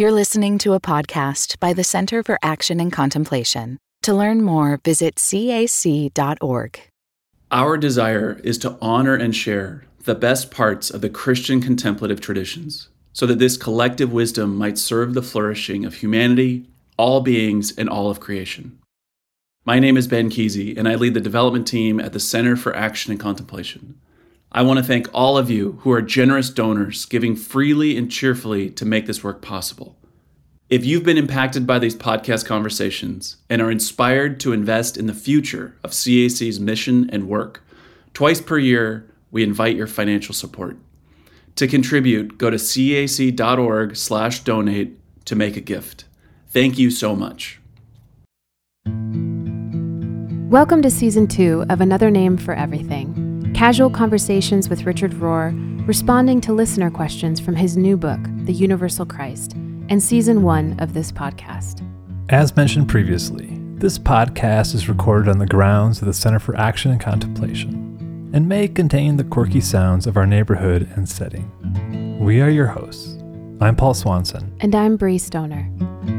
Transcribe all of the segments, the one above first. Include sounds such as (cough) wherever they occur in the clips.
You're listening to a podcast by the Center for Action and Contemplation. To learn more, visit cac.org. Our desire is to honor and share the best parts of the Christian contemplative traditions so that this collective wisdom might serve the flourishing of humanity, all beings, and all of creation. My name is Ben Kesey, and I lead the development team at the Center for Action and Contemplation. I want to thank all of you who are generous donors, giving freely and cheerfully to make this work possible. If you've been impacted by these podcast conversations and are inspired to invest in the future of CAC's mission and work, twice per year we invite your financial support. To contribute, go to cac.org/donate to make a gift. Thank you so much. Welcome to season 2 of Another Name for Everything Casual conversations with Richard Rohr, responding to listener questions from his new book, The Universal Christ, and season one of this podcast. As mentioned previously, this podcast is recorded on the grounds of the Center for Action and Contemplation and may contain the quirky sounds of our neighborhood and setting. We are your hosts. I'm Paul Swanson. And I'm Brie Stoner.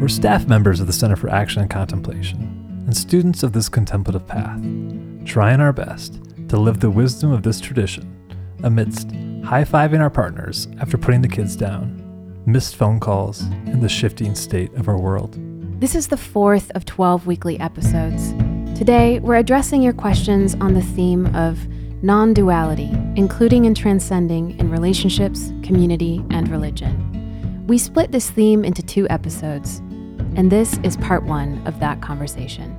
We're staff members of the Center for Action and Contemplation and students of this contemplative path, trying our best to live the wisdom of this tradition amidst high fiving our partners after putting the kids down, missed phone calls, and the shifting state of our world. This is the fourth of 12 weekly episodes. Today, we're addressing your questions on the theme of non duality, including and transcending in relationships, community, and religion. We split this theme into two episodes, and this is part one of that conversation.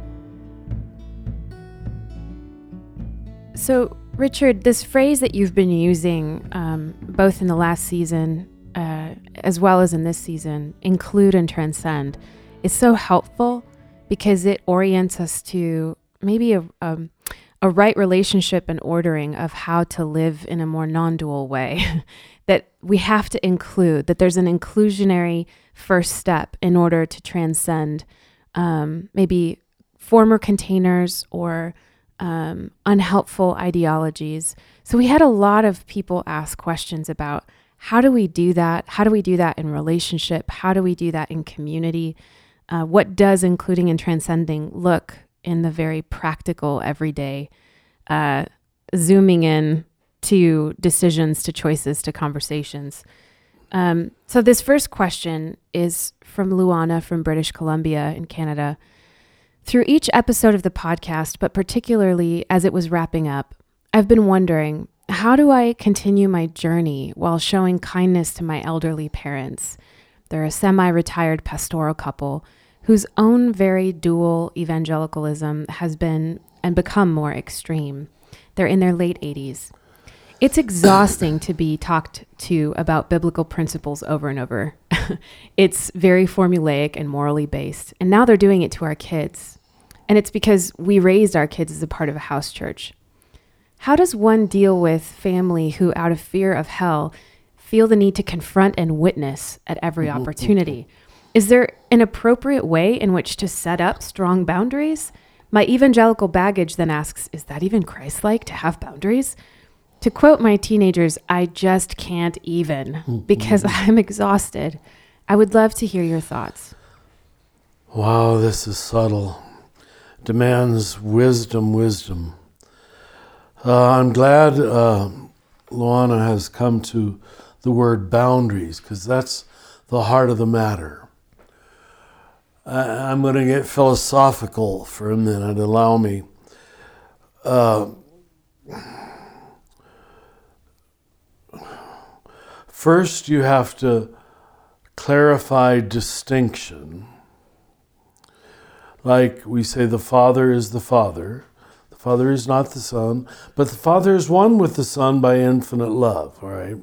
So, Richard, this phrase that you've been using um, both in the last season uh, as well as in this season, include and transcend, is so helpful because it orients us to maybe a, um, a right relationship and ordering of how to live in a more non dual way. (laughs) that we have to include, that there's an inclusionary first step in order to transcend um, maybe former containers or um, unhelpful ideologies. So we had a lot of people ask questions about how do we do that? How do we do that in relationship? How do we do that in community? Uh, what does including and transcending look in the very practical, everyday, uh, zooming in to decisions, to choices, to conversations? Um, so, this first question is from Luana from British Columbia in Canada. Through each episode of the podcast, but particularly as it was wrapping up, I've been wondering how do I continue my journey while showing kindness to my elderly parents? They're a semi retired pastoral couple whose own very dual evangelicalism has been and become more extreme. They're in their late 80s. It's exhausting to be talked to about biblical principles over and over. (laughs) it's very formulaic and morally based. And now they're doing it to our kids. And it's because we raised our kids as a part of a house church. How does one deal with family who, out of fear of hell, feel the need to confront and witness at every mm-hmm. opportunity? Is there an appropriate way in which to set up strong boundaries? My evangelical baggage then asks, is that even Christ like to have boundaries? To quote my teenagers, I just can't even mm-hmm. because (laughs) I'm exhausted. I would love to hear your thoughts. Wow, this is subtle demands wisdom, wisdom. Uh, I'm glad uh, Luana has come to the word boundaries because that's the heart of the matter. I, am going to get philosophical for a minute. Allow me. Uh, (sighs) first, you have to clarify distinction like we say, the Father is the Father. The Father is not the Son, but the Father is one with the Son by infinite love, all right?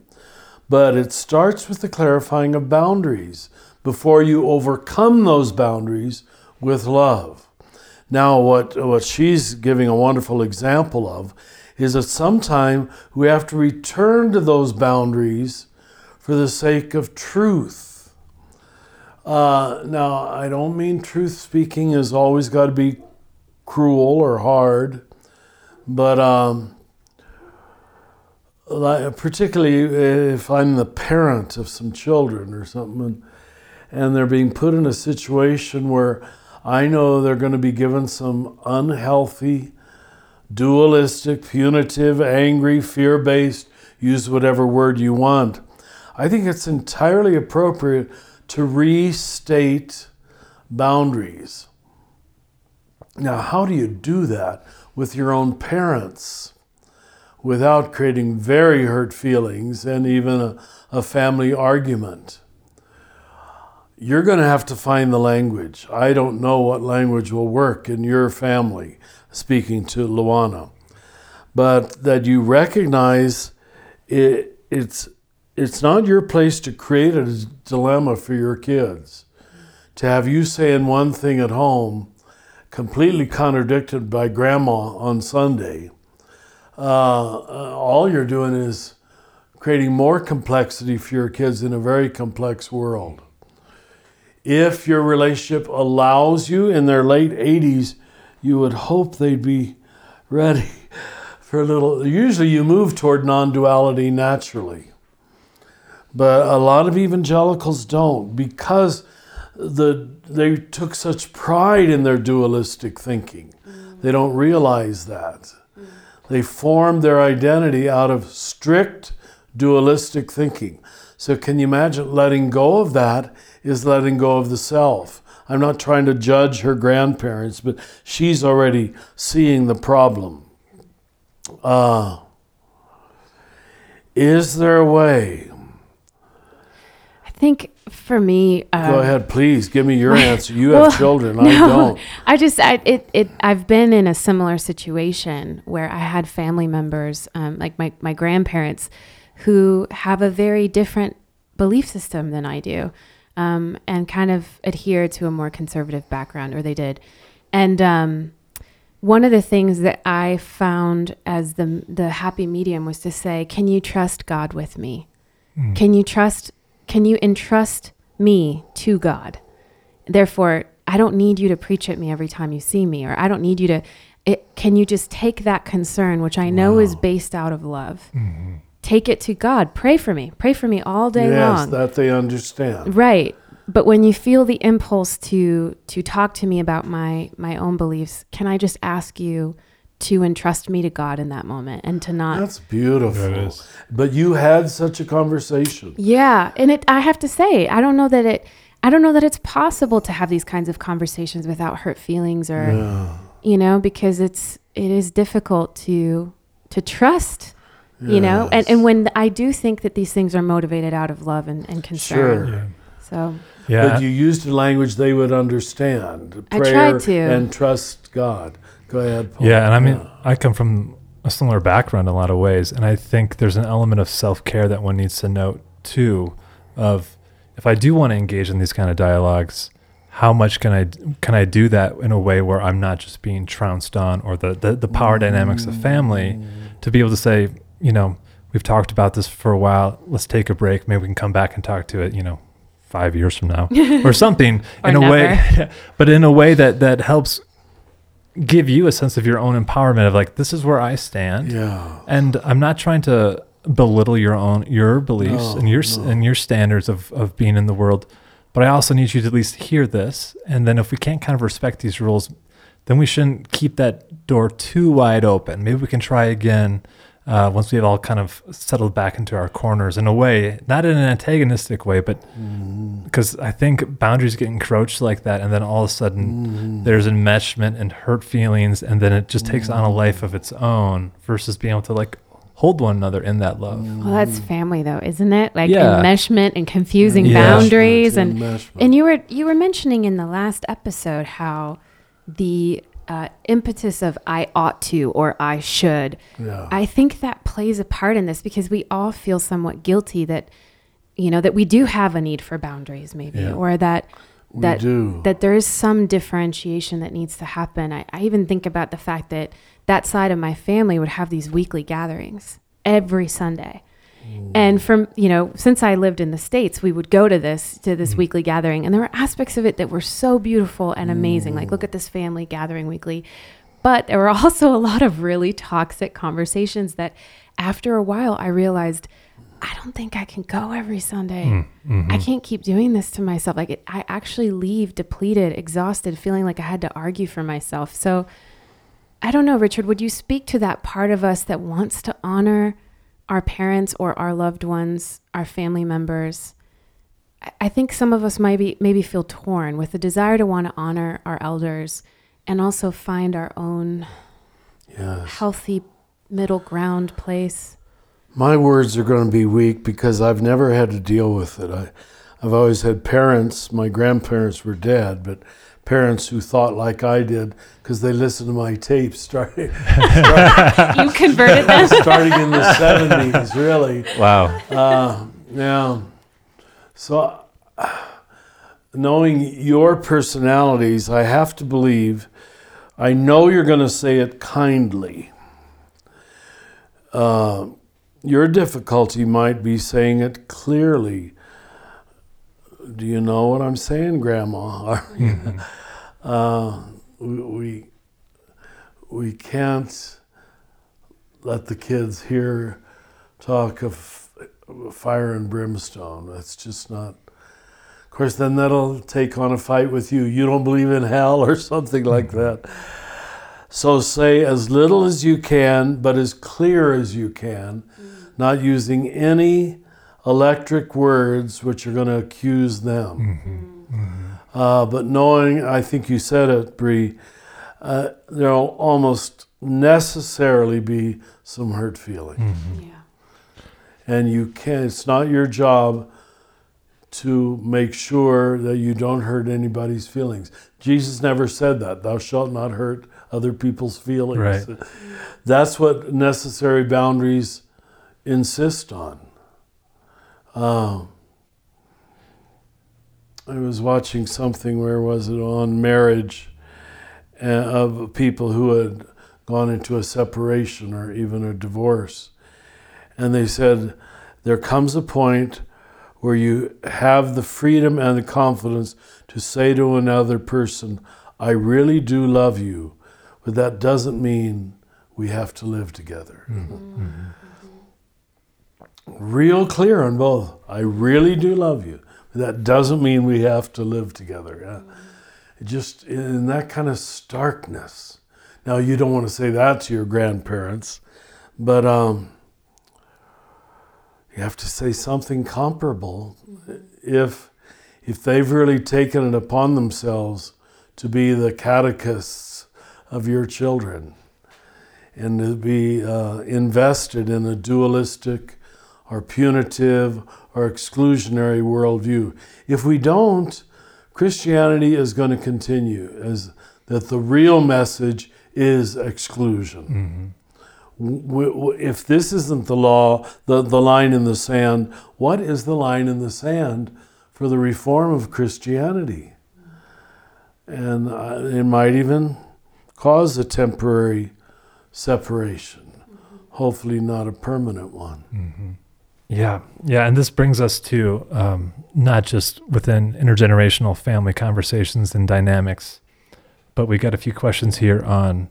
But it starts with the clarifying of boundaries before you overcome those boundaries with love. Now, what, what she's giving a wonderful example of is that sometime we have to return to those boundaries for the sake of truth uh, now, I don't mean truth speaking has always got to be cruel or hard, but um, particularly if I'm the parent of some children or something, and, and they're being put in a situation where I know they're going to be given some unhealthy, dualistic, punitive, angry, fear based, use whatever word you want. I think it's entirely appropriate to restate boundaries. Now, how do you do that with your own parents without creating very hurt feelings and even a, a family argument? You're going to have to find the language. I don't know what language will work in your family, speaking to Luana, but that you recognize it, it's it's not your place to create a dilemma for your kids. To have you saying one thing at home, completely contradicted by grandma on Sunday, uh, all you're doing is creating more complexity for your kids in a very complex world. If your relationship allows you in their late 80s, you would hope they'd be ready (laughs) for a little. Usually, you move toward non duality naturally. But a lot of evangelicals don't because the, they took such pride in their dualistic thinking. Mm. They don't realize that. Mm. They formed their identity out of strict dualistic thinking. So, can you imagine letting go of that is letting go of the self? I'm not trying to judge her grandparents, but she's already seeing the problem. Uh, is there a way think for me, um, go ahead, please give me your (laughs) answer. You have well, children, I don't. I just, I, it, it, I've been in a similar situation where I had family members, um, like my my grandparents, who have a very different belief system than I do, um, and kind of adhere to a more conservative background, or they did, and. Um, one of the things that I found as the the happy medium was to say, "Can you trust God with me? Mm. Can you trust can you entrust me to God? Therefore, I don't need you to preach at me every time you see me, or I don't need you to. It, can you just take that concern, which I know wow. is based out of love, mm-hmm. take it to God? Pray for me. Pray for me all day yes, long. Yes, that they understand. Right. But when you feel the impulse to to talk to me about my my own beliefs, can I just ask you to entrust me to God in that moment and to not. That's beautiful. But you had such a conversation. Yeah, and it. I have to say, I don't know that it. I don't know that it's possible to have these kinds of conversations without hurt feelings or, yeah. you know, because it's it is difficult to to trust. Yes. You know, and and when I do think that these things are motivated out of love and, and concern. Sure. Yeah. So. Yeah. But you used a language they would understand. Prayer I tried to. And trust God. Go ahead. Paul. Yeah, and I mean, I come from a similar background in a lot of ways, and I think there's an element of self care that one needs to note too. Of if I do want to engage in these kind of dialogues, how much can I can I do that in a way where I'm not just being trounced on, or the the, the power mm. dynamics of family, to be able to say, you know, we've talked about this for a while. Let's take a break. Maybe we can come back and talk to it. You know, five years from now (laughs) or something or in never. a way, (laughs) but in a way that that helps give you a sense of your own empowerment of like this is where I stand. Yeah. And I'm not trying to belittle your own your beliefs no, and your no. and your standards of of being in the world, but I also need you to at least hear this. And then if we can't kind of respect these rules, then we shouldn't keep that door too wide open. Maybe we can try again uh, once we've all kind of settled back into our corners in a way, not in an antagonistic way, but because mm. I think boundaries get encroached like that, and then all of a sudden mm. there's enmeshment and hurt feelings, and then it just takes on a life of its own versus being able to like hold one another in that love. Well, that's family though, isn't it? Like yeah. enmeshment and confusing yeah. boundaries and and you were you were mentioning in the last episode how the uh, impetus of I ought to or I should. Yeah. I think that plays a part in this because we all feel somewhat guilty that, you know, that we do have a need for boundaries, maybe, yeah. or that we that do. that there is some differentiation that needs to happen. I, I even think about the fact that that side of my family would have these weekly gatherings every Sunday. And from, you know, since I lived in the States, we would go to this, to this mm. weekly gathering. And there were aspects of it that were so beautiful and amazing. Like, look at this family gathering weekly. But there were (laughs) also a lot of really toxic conversations that after a while I realized I don't think I can go every Sunday. Mm-hmm. I can't keep doing this to myself. Like, it, I actually leave depleted, exhausted, feeling like I had to argue for myself. So, I don't know, Richard, would you speak to that part of us that wants to honor our parents or our loved ones, our family members? I think some of us might be, maybe feel torn with the desire to want to honor our elders and also find our own yes. healthy middle ground place. My words are going to be weak because I've never had to deal with it. I, I've always had parents, my grandparents were dead, but parents who thought like I did because they listened to my tapes starting. starting (laughs) (laughs) you converted them? starting in the 70s, really. Wow. Uh, yeah. So, knowing your personalities, I have to believe, I know you're going to say it kindly. Uh, your difficulty might be saying it clearly. Do you know what I'm saying, Grandma? Mm-hmm. (laughs) uh, we, we can't let the kids hear talk of fire and brimstone. That's just not. Of course, then that'll take on a fight with you. You don't believe in hell or (laughs) something like mm-hmm. that. So say as little as you can, but as clear as you can, mm-hmm. not using any electric words which are going to accuse them. Mm-hmm. Mm-hmm. Uh, but knowing, I think you said it, Brie, uh, there'll almost necessarily be some hurt feelings. Mm-hmm. Yeah and you can it's not your job to make sure that you don't hurt anybody's feelings. Jesus never said that, thou shalt not hurt other people's feelings. Right. That's what necessary boundaries insist on. Um, I was watching something, where was it, on marriage uh, of people who had gone into a separation or even a divorce. And they said, There comes a point where you have the freedom and the confidence to say to another person, I really do love you, but that doesn't mean we have to live together. Mm-hmm. Mm-hmm. Real clear on both. I really do love you, that doesn't mean we have to live together. Yeah? Just in that kind of starkness. Now, you don't want to say that to your grandparents, but um, you have to say something comparable if if they've really taken it upon themselves to be the catechists of your children and to be uh, invested in a dualistic or punitive or exclusionary worldview. If we don't, Christianity is going to continue as that the real message is exclusion. Mm-hmm if this isn't the law, the, the line in the sand, what is the line in the sand for the reform of Christianity? And uh, it might even cause a temporary separation, hopefully not a permanent one. Mm-hmm. Yeah, yeah, and this brings us to um, not just within intergenerational family conversations and dynamics, but we got a few questions here on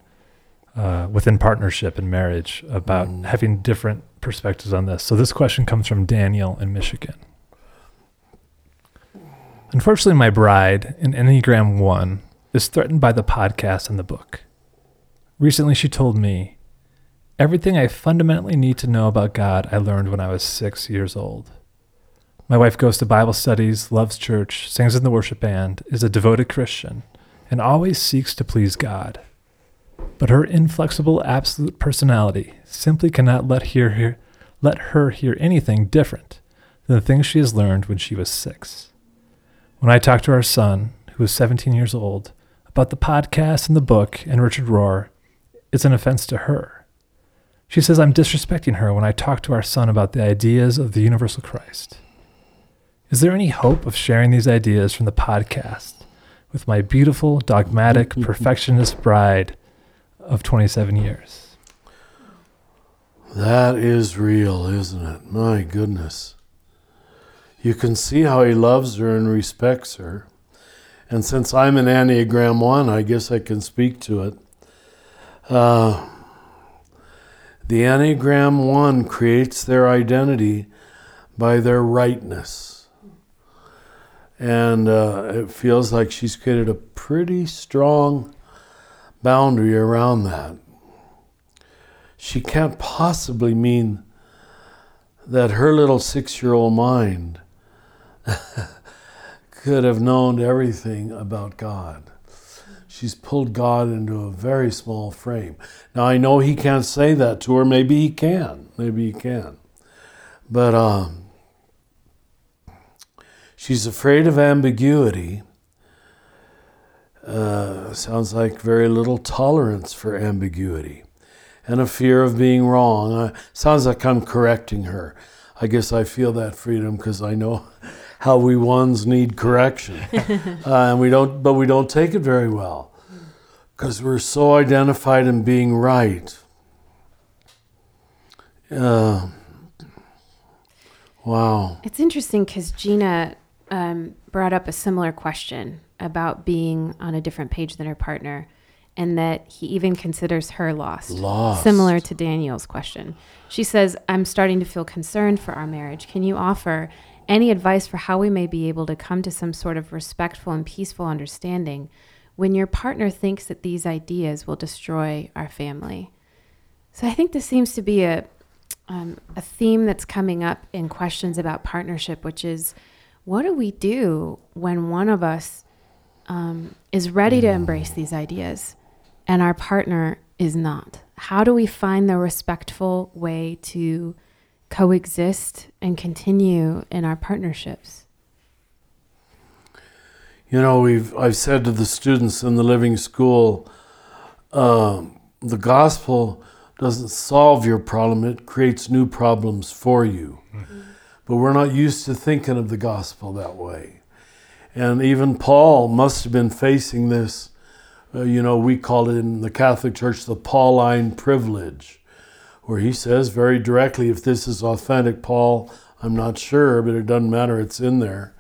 uh, within partnership and marriage about mm. having different perspectives on this. So this question comes from Daniel in Michigan. Unfortunately, my bride in Enneagram 1 is threatened by the podcast and the book. Recently, she told me, Everything I fundamentally need to know about God I learned when I was six years old. My wife goes to Bible studies, loves church, sings in the worship band, is a devoted Christian, and always seeks to please God. But her inflexible absolute personality simply cannot let, hear, hear, let her hear anything different than the things she has learned when she was six. When I talk to our son, who is 17 years old, about the podcast and the book and Richard Rohr, it's an offense to her. She says I'm disrespecting her when I talk to our son about the ideas of the universal Christ. Is there any hope of sharing these ideas from the podcast with my beautiful, dogmatic, perfectionist bride of 27 years. That is real, isn't it? My goodness. You can see how he loves her and respects her. And since I'm an Enneagram 1, I guess I can speak to it. Uh, the Enneagram 1 creates their identity by their rightness. And uh, it feels like she's created a pretty strong boundary around that. She can't possibly mean that her little six year old mind (laughs) could have known everything about God. She's pulled God into a very small frame. Now, I know he can't say that to her. Maybe he can. Maybe he can. But um, she's afraid of ambiguity. Uh, sounds like very little tolerance for ambiguity and a fear of being wrong. Uh, sounds like I'm correcting her. I guess I feel that freedom because I know how we ones need correction, (laughs) uh, and we don't. But we don't take it very well because we're so identified in being right. Uh, wow. It's interesting because Gina um, brought up a similar question about being on a different page than her partner, and that he even considers her lost. Lost. Similar to Daniel's question. She says, I'm starting to feel concerned for our marriage. Can you offer any advice for how we may be able to come to some sort of respectful and peaceful understanding when your partner thinks that these ideas will destroy our family? So I think this seems to be a, um, a theme that's coming up in questions about partnership, which is what do we do when one of us um, is ready to embrace these ideas and our partner is not? How do we find the respectful way to coexist and continue in our partnerships? You know, we've I've said to the students in the Living School, um, the gospel doesn't solve your problem; it creates new problems for you. Mm-hmm. But we're not used to thinking of the gospel that way, and even Paul must have been facing this. Uh, you know, we call it in the Catholic Church the Pauline privilege, where he says very directly, if this is authentic, Paul, I'm not sure, but it doesn't matter; it's in there.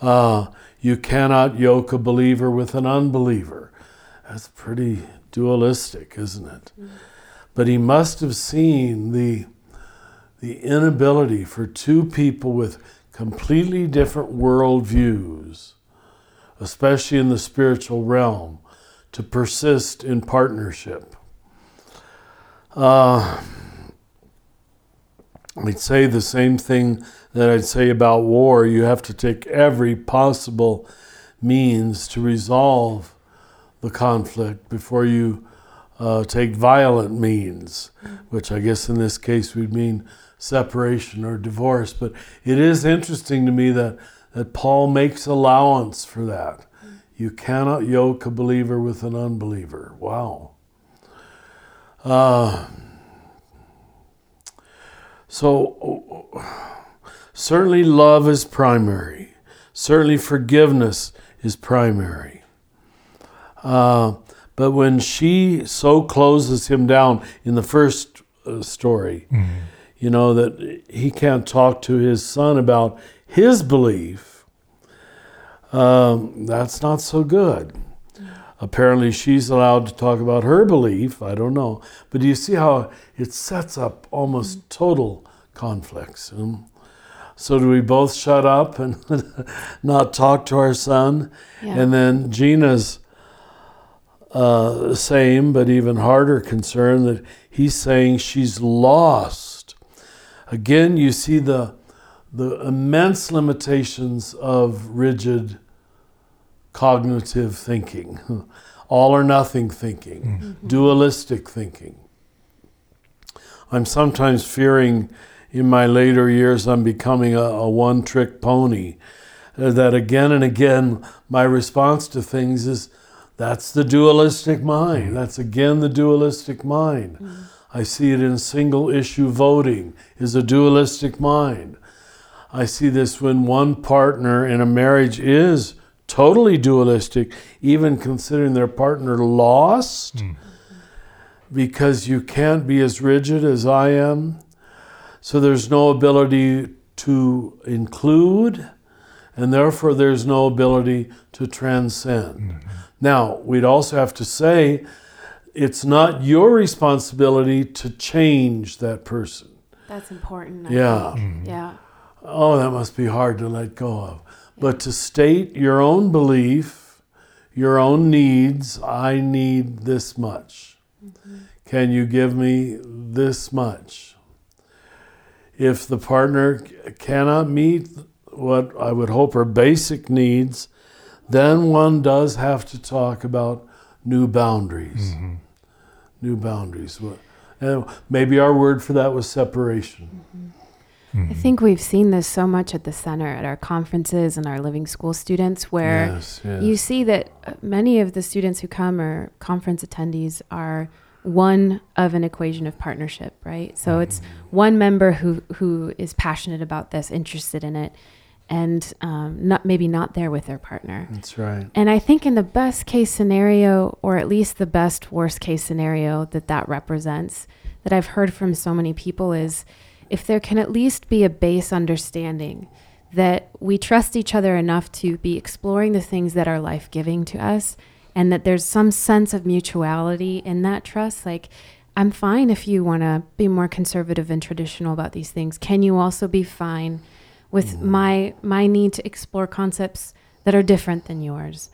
Uh, you cannot yoke a believer with an unbeliever. That's pretty dualistic, isn't it? But he must have seen the, the inability for two people with completely different worldviews, especially in the spiritual realm, to persist in partnership. Uh, I'd say the same thing that I'd say about war. You have to take every possible means to resolve the conflict before you uh, take violent means, which I guess in this case would mean separation or divorce. But it is interesting to me that, that Paul makes allowance for that. You cannot yoke a believer with an unbeliever. Wow. Uh, so, certainly love is primary. Certainly forgiveness is primary. Uh, but when she so closes him down in the first uh, story, mm-hmm. you know, that he can't talk to his son about his belief, um, that's not so good. Apparently, she's allowed to talk about her belief. I don't know. But do you see how it sets up almost total conflicts? Um, so, do we both shut up and (laughs) not talk to our son? Yeah. And then Gina's uh, same, but even harder concern that he's saying she's lost. Again, you see the, the immense limitations of rigid cognitive thinking, (laughs) all or nothing thinking, mm-hmm. dualistic thinking. I'm sometimes fearing in my later years I'm becoming a, a one trick pony. Uh, that again and again, my response to things is that's the dualistic mind. That's again the dualistic mind. Mm-hmm. I see it in single issue voting is a dualistic mind. I see this when one partner in a marriage is totally dualistic, even considering their partner lost, mm. because you can't be as rigid as I am. So there's no ability to include, and therefore there's no ability to transcend. Mm-hmm. Now, we'd also have to say it's not your responsibility to change that person. That's important. I yeah. Mm-hmm. Yeah. oh, that must be hard to let go of. But to state your own belief, your own needs, I need this much. Can you give me this much? If the partner cannot meet what I would hope are basic needs, then one does have to talk about new boundaries. Mm-hmm. New boundaries. And maybe our word for that was separation. Mm-hmm. I think we've seen this so much at the center, at our conferences and our living school students, where Yes, yes. you see that uh, many of the students who come or conference attendees are one of an equation of partnership, right? So it's one member who who is passionate about this, interested in it, and um, not maybe not there with their partner. That's right. And I think in the best case scenario, or at least the best worst case scenario that that represents, that I've heard from so many people is if there can at least be a base understanding that we trust each other enough to be exploring the things that are life giving to us, and that there's some sense of mutuality in that trust. Like, I'm fine if you want to be more conservative and traditional about these things. Can you also be fine with mm. my my need to explore concepts that are different than yours?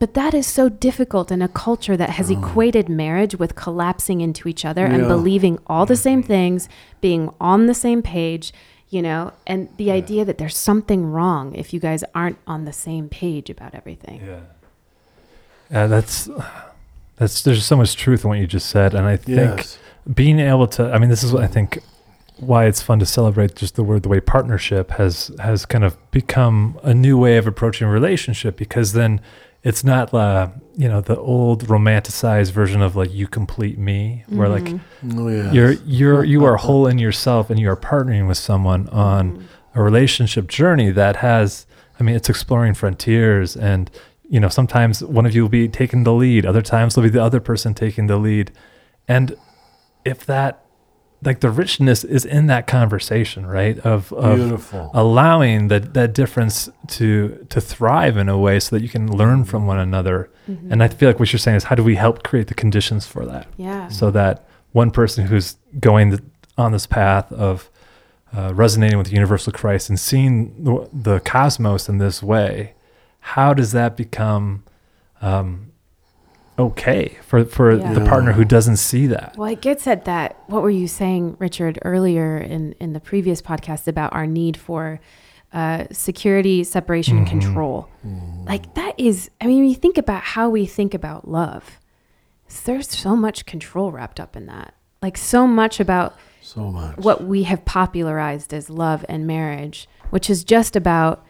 But that is so difficult in a culture that has oh. equated marriage with collapsing into each other and believing all the same mm-hmm. things, being on the same page, you know, and the idea that there's something wrong if you guys aren't on the same page about everything. Yeah. Yeah, that's that's there's so much truth in what you just said, and I think Yes. being able to i mean this is what i think why it's fun to celebrate just the word the way partnership has has kind of become a new way of approaching a relationship because then it's not uh you know the old romanticized version of like you complete me where like Oh, yes. you're you're you are (laughs) whole in yourself and you are partnering with someone on a relationship journey that has i mean it's exploring frontiers and you know sometimes one of you will be taking the lead other times it'll be the other person taking the lead. And if that like the richness is in that conversation right? Of of Beautiful. allowing that that difference to to thrive in a way so that you can learn from one another. And i feel like what you're saying is how do we help create the conditions for that? Yeah. so that one person who's going th- on this path of uh, resonating with the universal Christ and seeing the, the cosmos in this way, how does that become um, okay for for Yeah. the partner who doesn't see that? Well, it gets at that. What were you saying, Richard, earlier in, in the previous podcast about our need for uh, security, separation, and control? Like, that is, I mean, when you think about how we think about love, there's so much control wrapped up in that. Like, so much about So much. what we have popularized as love and marriage, which is just about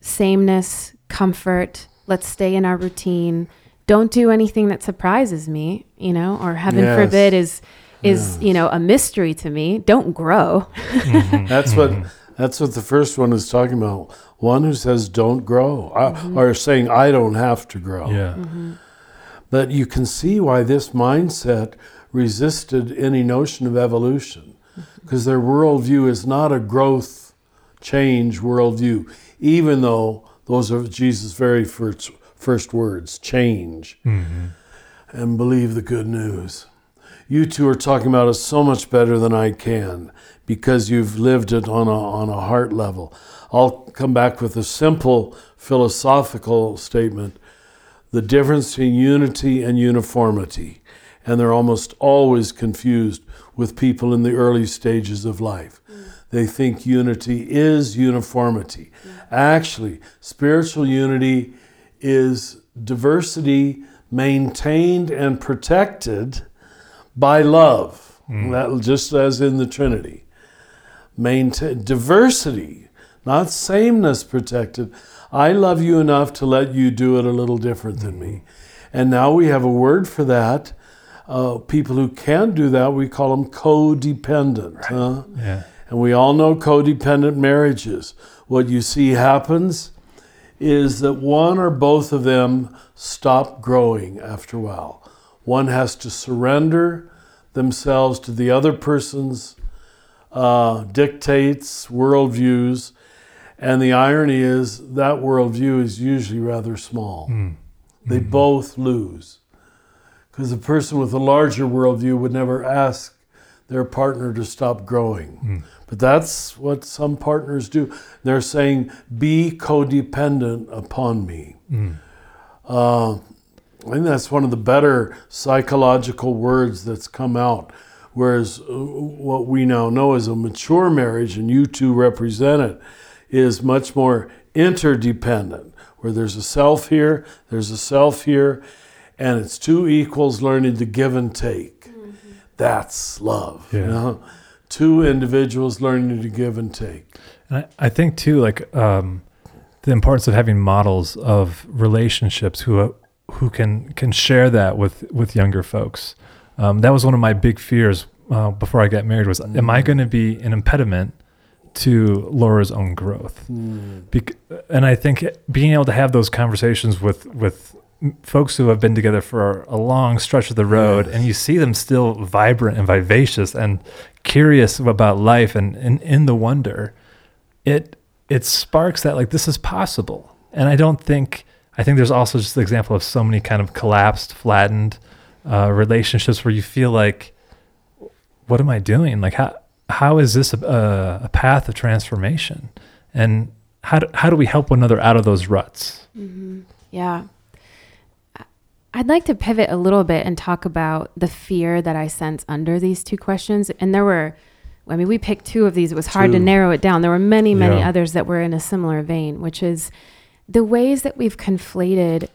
sameness, comfort, let's stay in our routine, don't do anything that surprises me, you know, or heaven Yes. forbid is is, you know, a mystery to me. Don't grow. (laughs) That's what mm-hmm. that's what the first one is talking about. One who says don't grow, I- or saying I don't have to grow. Yeah, mm-hmm. But you can see why this mindset resisted any notion of evolution, because their worldview is not a growth, change worldview, even though those are Jesus' very first, first words change mm-hmm. and believe the good news. You two are talking about it so much better than I can because you've lived it on a, on a heart level. I'll come back with a simple philosophical statement the difference between unity and uniformity. And they're almost always confused with people in the early stages of life. Mm. They think unity is uniformity. Mm. Actually, spiritual unity is diversity maintained and protected by love. That just as in the Trinity. Maintain diversity, not sameness protected. I love you enough to let you do it a little different than me. And now we have a word for that. Uh, people who can't do that, we call them codependent. Huh? yeah, And we all know codependent marriages. What you see happens is that one or both of them stop growing after a while. One has to surrender themselves to the other person's uh, dictates, worldviews, and the irony is that worldview is usually rather small. Hmm. They hmm. both lose. Because the person with a larger worldview would never ask their partner to stop growing. Hmm. But that's what some partners do. They're saying, be codependent upon me. Uh, I think that's one of the better psychological words that's come out. Whereas uh, what we now know as a mature marriage, and you two represent it, is much more interdependent, where there's a self here, there's a self here, and it's two equals learning to give and take. That's love. You know? Two individuals learning to give and take. And I, I think too, like um, the importance of having models of relationships who who can can share that with with younger folks. Um, that was one of my big fears uh, before I got married. Was am I going to be an impediment to Laura's own growth? Bec- and I think being able to have those conversations with with folks who have been together for a long stretch of the road and you see them still vibrant and vivacious and curious about life and, and in the wonder it it sparks that like this is possible. And i don't think i think there's also just the example of so many kind of collapsed flattened uh, relationships where you feel like what am i doing? Like how how is this a, a path of transformation? And how do, how do we help one another out of those ruts? Yeah. I- I'd like to pivot a little bit and talk about the fear that I sense under these two questions. And there were, I mean, we picked two of these. It was hard to narrow it down. There were many, many Yeah. others that were in a similar vein, which is the ways that we've conflated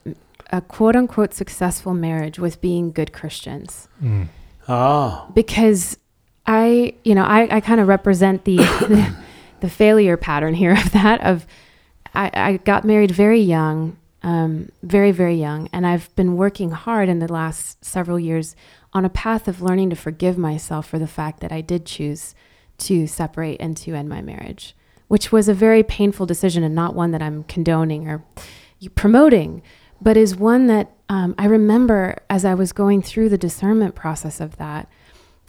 a quote unquote successful marriage with being good Christians Mm. Ah, because I, you know, I, I kind of represent the, the the failure pattern here of that. Of I, I got married very young, um, very very young, and I've been working hard in the last several years on a path of learning to forgive myself for the fact that I did choose to separate and to end my marriage, which was a very painful decision and not one that I'm condoning or promoting, but is one that um, I remember as I was going through the discernment process of that.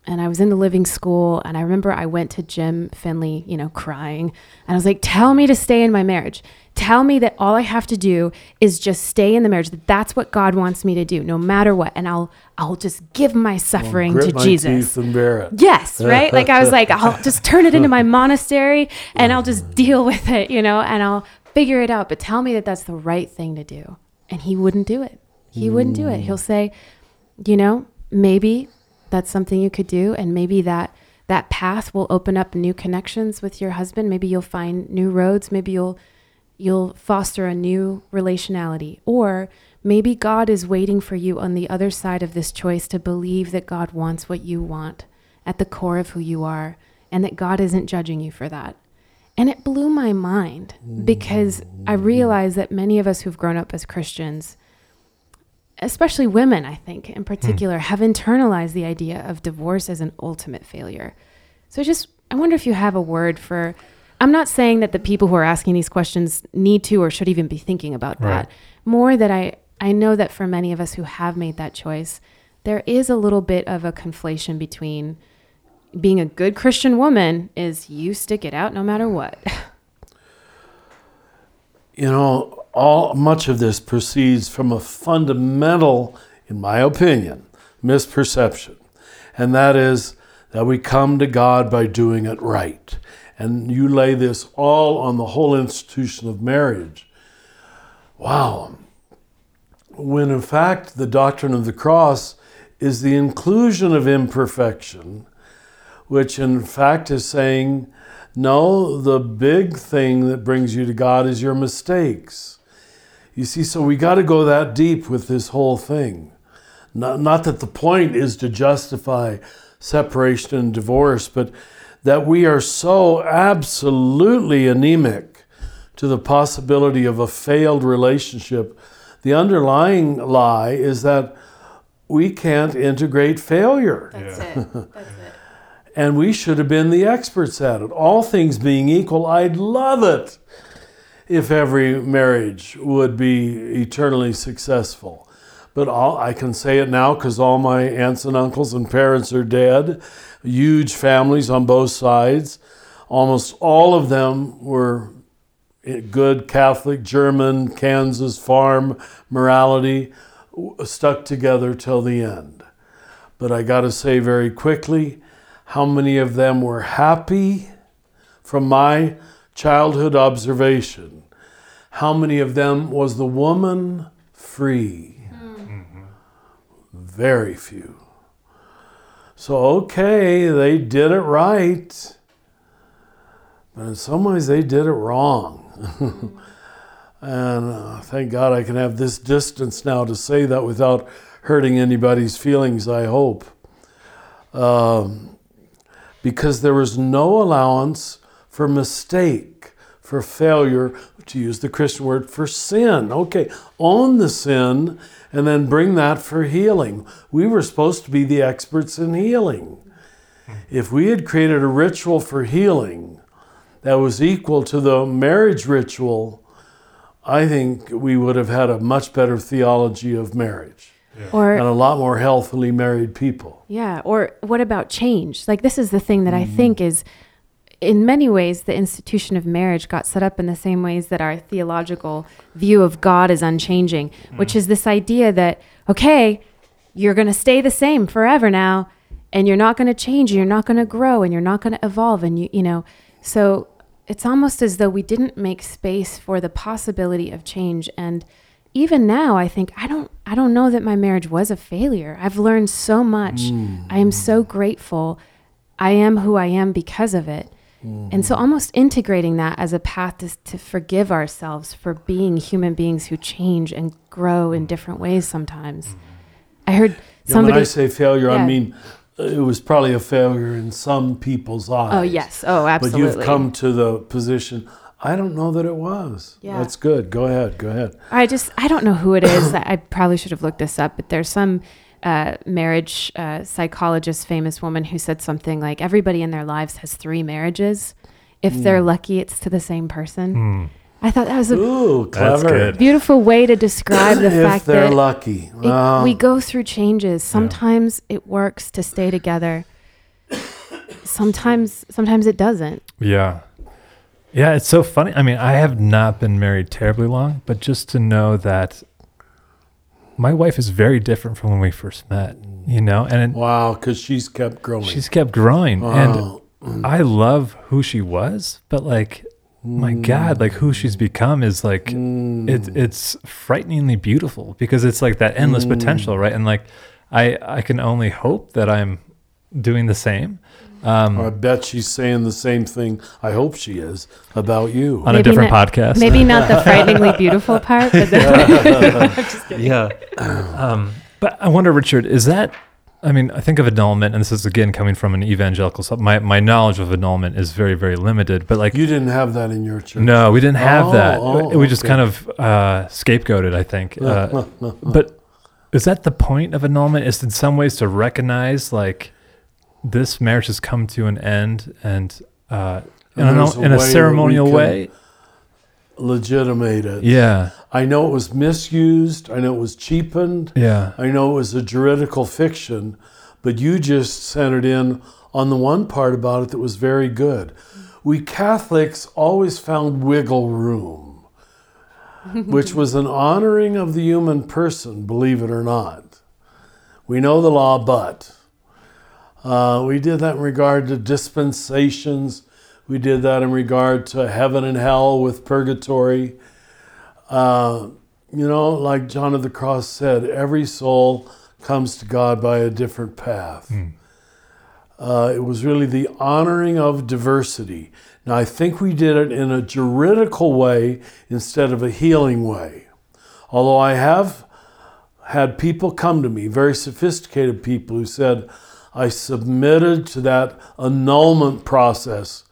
And I was in the living school, and I remember I went to Jim Finley, you know, crying. And I was like, Tell me to stay in my marriage. Tell me that all I have to do is just stay in the marriage, that that's what God wants me to do, no matter what. And I'll, I'll just give my suffering grit to Jesus. teeth and bear it. Yes, right? Like I was like, I'll (laughs) just turn it into my monastery and I'll just mm. deal with it, you know, and I'll figure it out. But tell me that that's the right thing to do. And he wouldn't do it. He wouldn't do it. He'll mm. say, you know, maybe that's something you could do. And maybe that that path will open up new connections with your husband. Maybe you'll find new roads. Maybe you'll you'll foster a new relationality. Or maybe God is waiting for you on the other side of this choice to believe that God wants what you want at the core of who you are and that God isn't judging you for that. And it blew my mind because I mm. realized that many of us who've grown up as Christians, especially women, I think in hmm. particular, have internalized the idea of divorce as an ultimate failure. So just, I wonder if you have a word for. I'm not saying that the people who are asking these questions need to or should even be thinking about Right. that. More that I, I know that for many of us who have made that choice, there is a little bit of a conflation between being a good Christian woman is you stick it out no matter what. (laughs) you know, all much of this proceeds from a fundamental, in my opinion, misperception, and that is that we come to God by doing it right. And you lay this all on the whole institution of marriage. Wow. When in fact the doctrine of the cross is the inclusion of imperfection, which in fact is saying, no, the big thing that brings you to God is your mistakes. You see, so we got to go that deep with this whole thing. Not, not that the point is to justify separation and divorce, but that we are so absolutely anemic to the possibility of a failed relationship. The underlying lie is that we can't integrate failure. That's it. (laughs) That's it. And we should have been the experts at it. All things being equal, I'd love it if every marriage would be eternally successful. But all, I can say it now because all my aunts and uncles and parents are dead. Huge families on both sides. Almost all of them were good Catholic, German, Kansas farm morality, stuck together till the end. But I got to say very quickly How many of them were happy from my childhood observation? How many of them was the woman free? Very few. So, okay, they did it right, but in some ways they did it wrong. (laughs) and uh, thank God I can have this distance now to say that without hurting anybody's feelings, I hope. Um, because there was no allowance for mistake, for failure, to use the Christian word for sin. Okay, own the sin and then bring that for healing. We were supposed to be the experts in healing. If we had created a ritual for healing that was equal to the marriage ritual, I think we would have had a much better theology of marriage Or and a lot more healthily married people. Yeah. Or what about change? Like, this is the thing that I Mm-hmm. think is, in many ways, the institution of marriage got set up in the same ways that our theological view of God is unchanging, mm. which is this idea that, okay, you're going to stay the same forever now, and you're not going to change, and you're not going to grow, and you're not going to evolve. And you, you know, so it's almost as though we didn't make space for the possibility of change. And even now i think i don't i don't know that my marriage was a failure. I've learned so much. Mm. I am so grateful. I am who i am because of it and so mm-hmm. almost integrating that as a path to, to forgive ourselves for being human beings who change and grow in mm. different ways sometimes mm-hmm. i heard Yeah, when somebody I say failure, Yeah. I mean uh, it was probably a failure in some people's oh, eyes. oh yes oh absolutely But you've come to the position. I don't know that it was. Yeah. That's good. Go ahead. Go ahead. I just I don't know who it is. I probably should have looked this up, but there's some uh, marriage uh, psychologist, famous woman who said something like everybody in their lives has three marriages. If they're lucky, it's to the same person. Hmm. I thought that was a Ooh, clever. beautiful way to describe the if fact they're that lucky. it- we go through changes. Sometimes it works to stay together. Sometimes sometimes it doesn't. Yeah. Yeah, it's so funny. I mean, I have not been married terribly long, but just to know that my wife is very different from when we first met, you know, and wow, because she's kept growing. she's kept growing. Wow. And mm. I love who she was, but like, my mm. God, like who she's become is like, mm. it, it's frighteningly beautiful because it's like that endless potential, right? And like, I, I can only hope that I'm doing the same. Um, I bet she's saying the same thing. I hope she is about you. on a different not- podcast. Maybe not the frighteningly beautiful part, but the, (laughs) (laughs) yeah. Um, but I wonder, Richard, is that? I mean, I think of annulment, and this is again coming from an evangelical. So my my knowledge of annulment is very very limited. But like, You didn't have that in your church. no, we didn't have Oh, that. oh, we just kind of uh, scapegoated, I think. Uh, (laughs) but is that the point of annulment? Is in some ways to recognize like this marriage has come to an end, and uh, in, And an- a in a way that we ceremonial way. Legitimate it. Yeah, I know it was misused. I know it was cheapened. yeah, I know it was a juridical fiction, but you just centered in on the one part about it that was very good. We Catholics always found wiggle room, (laughs) which was an honoring of the human person, believe it or not. We know the law, but uh, we did that in regard to dispensations. We did that in regard to heaven and hell with purgatory. Uh, you know, like John of the Cross said, every soul comes to God by a different path. Uh, it was really the honoring of diversity. Now, I think we did it in a juridical way instead of a healing way. Although I have had people come to me, very sophisticated people, who said, I submitted to that annulment process,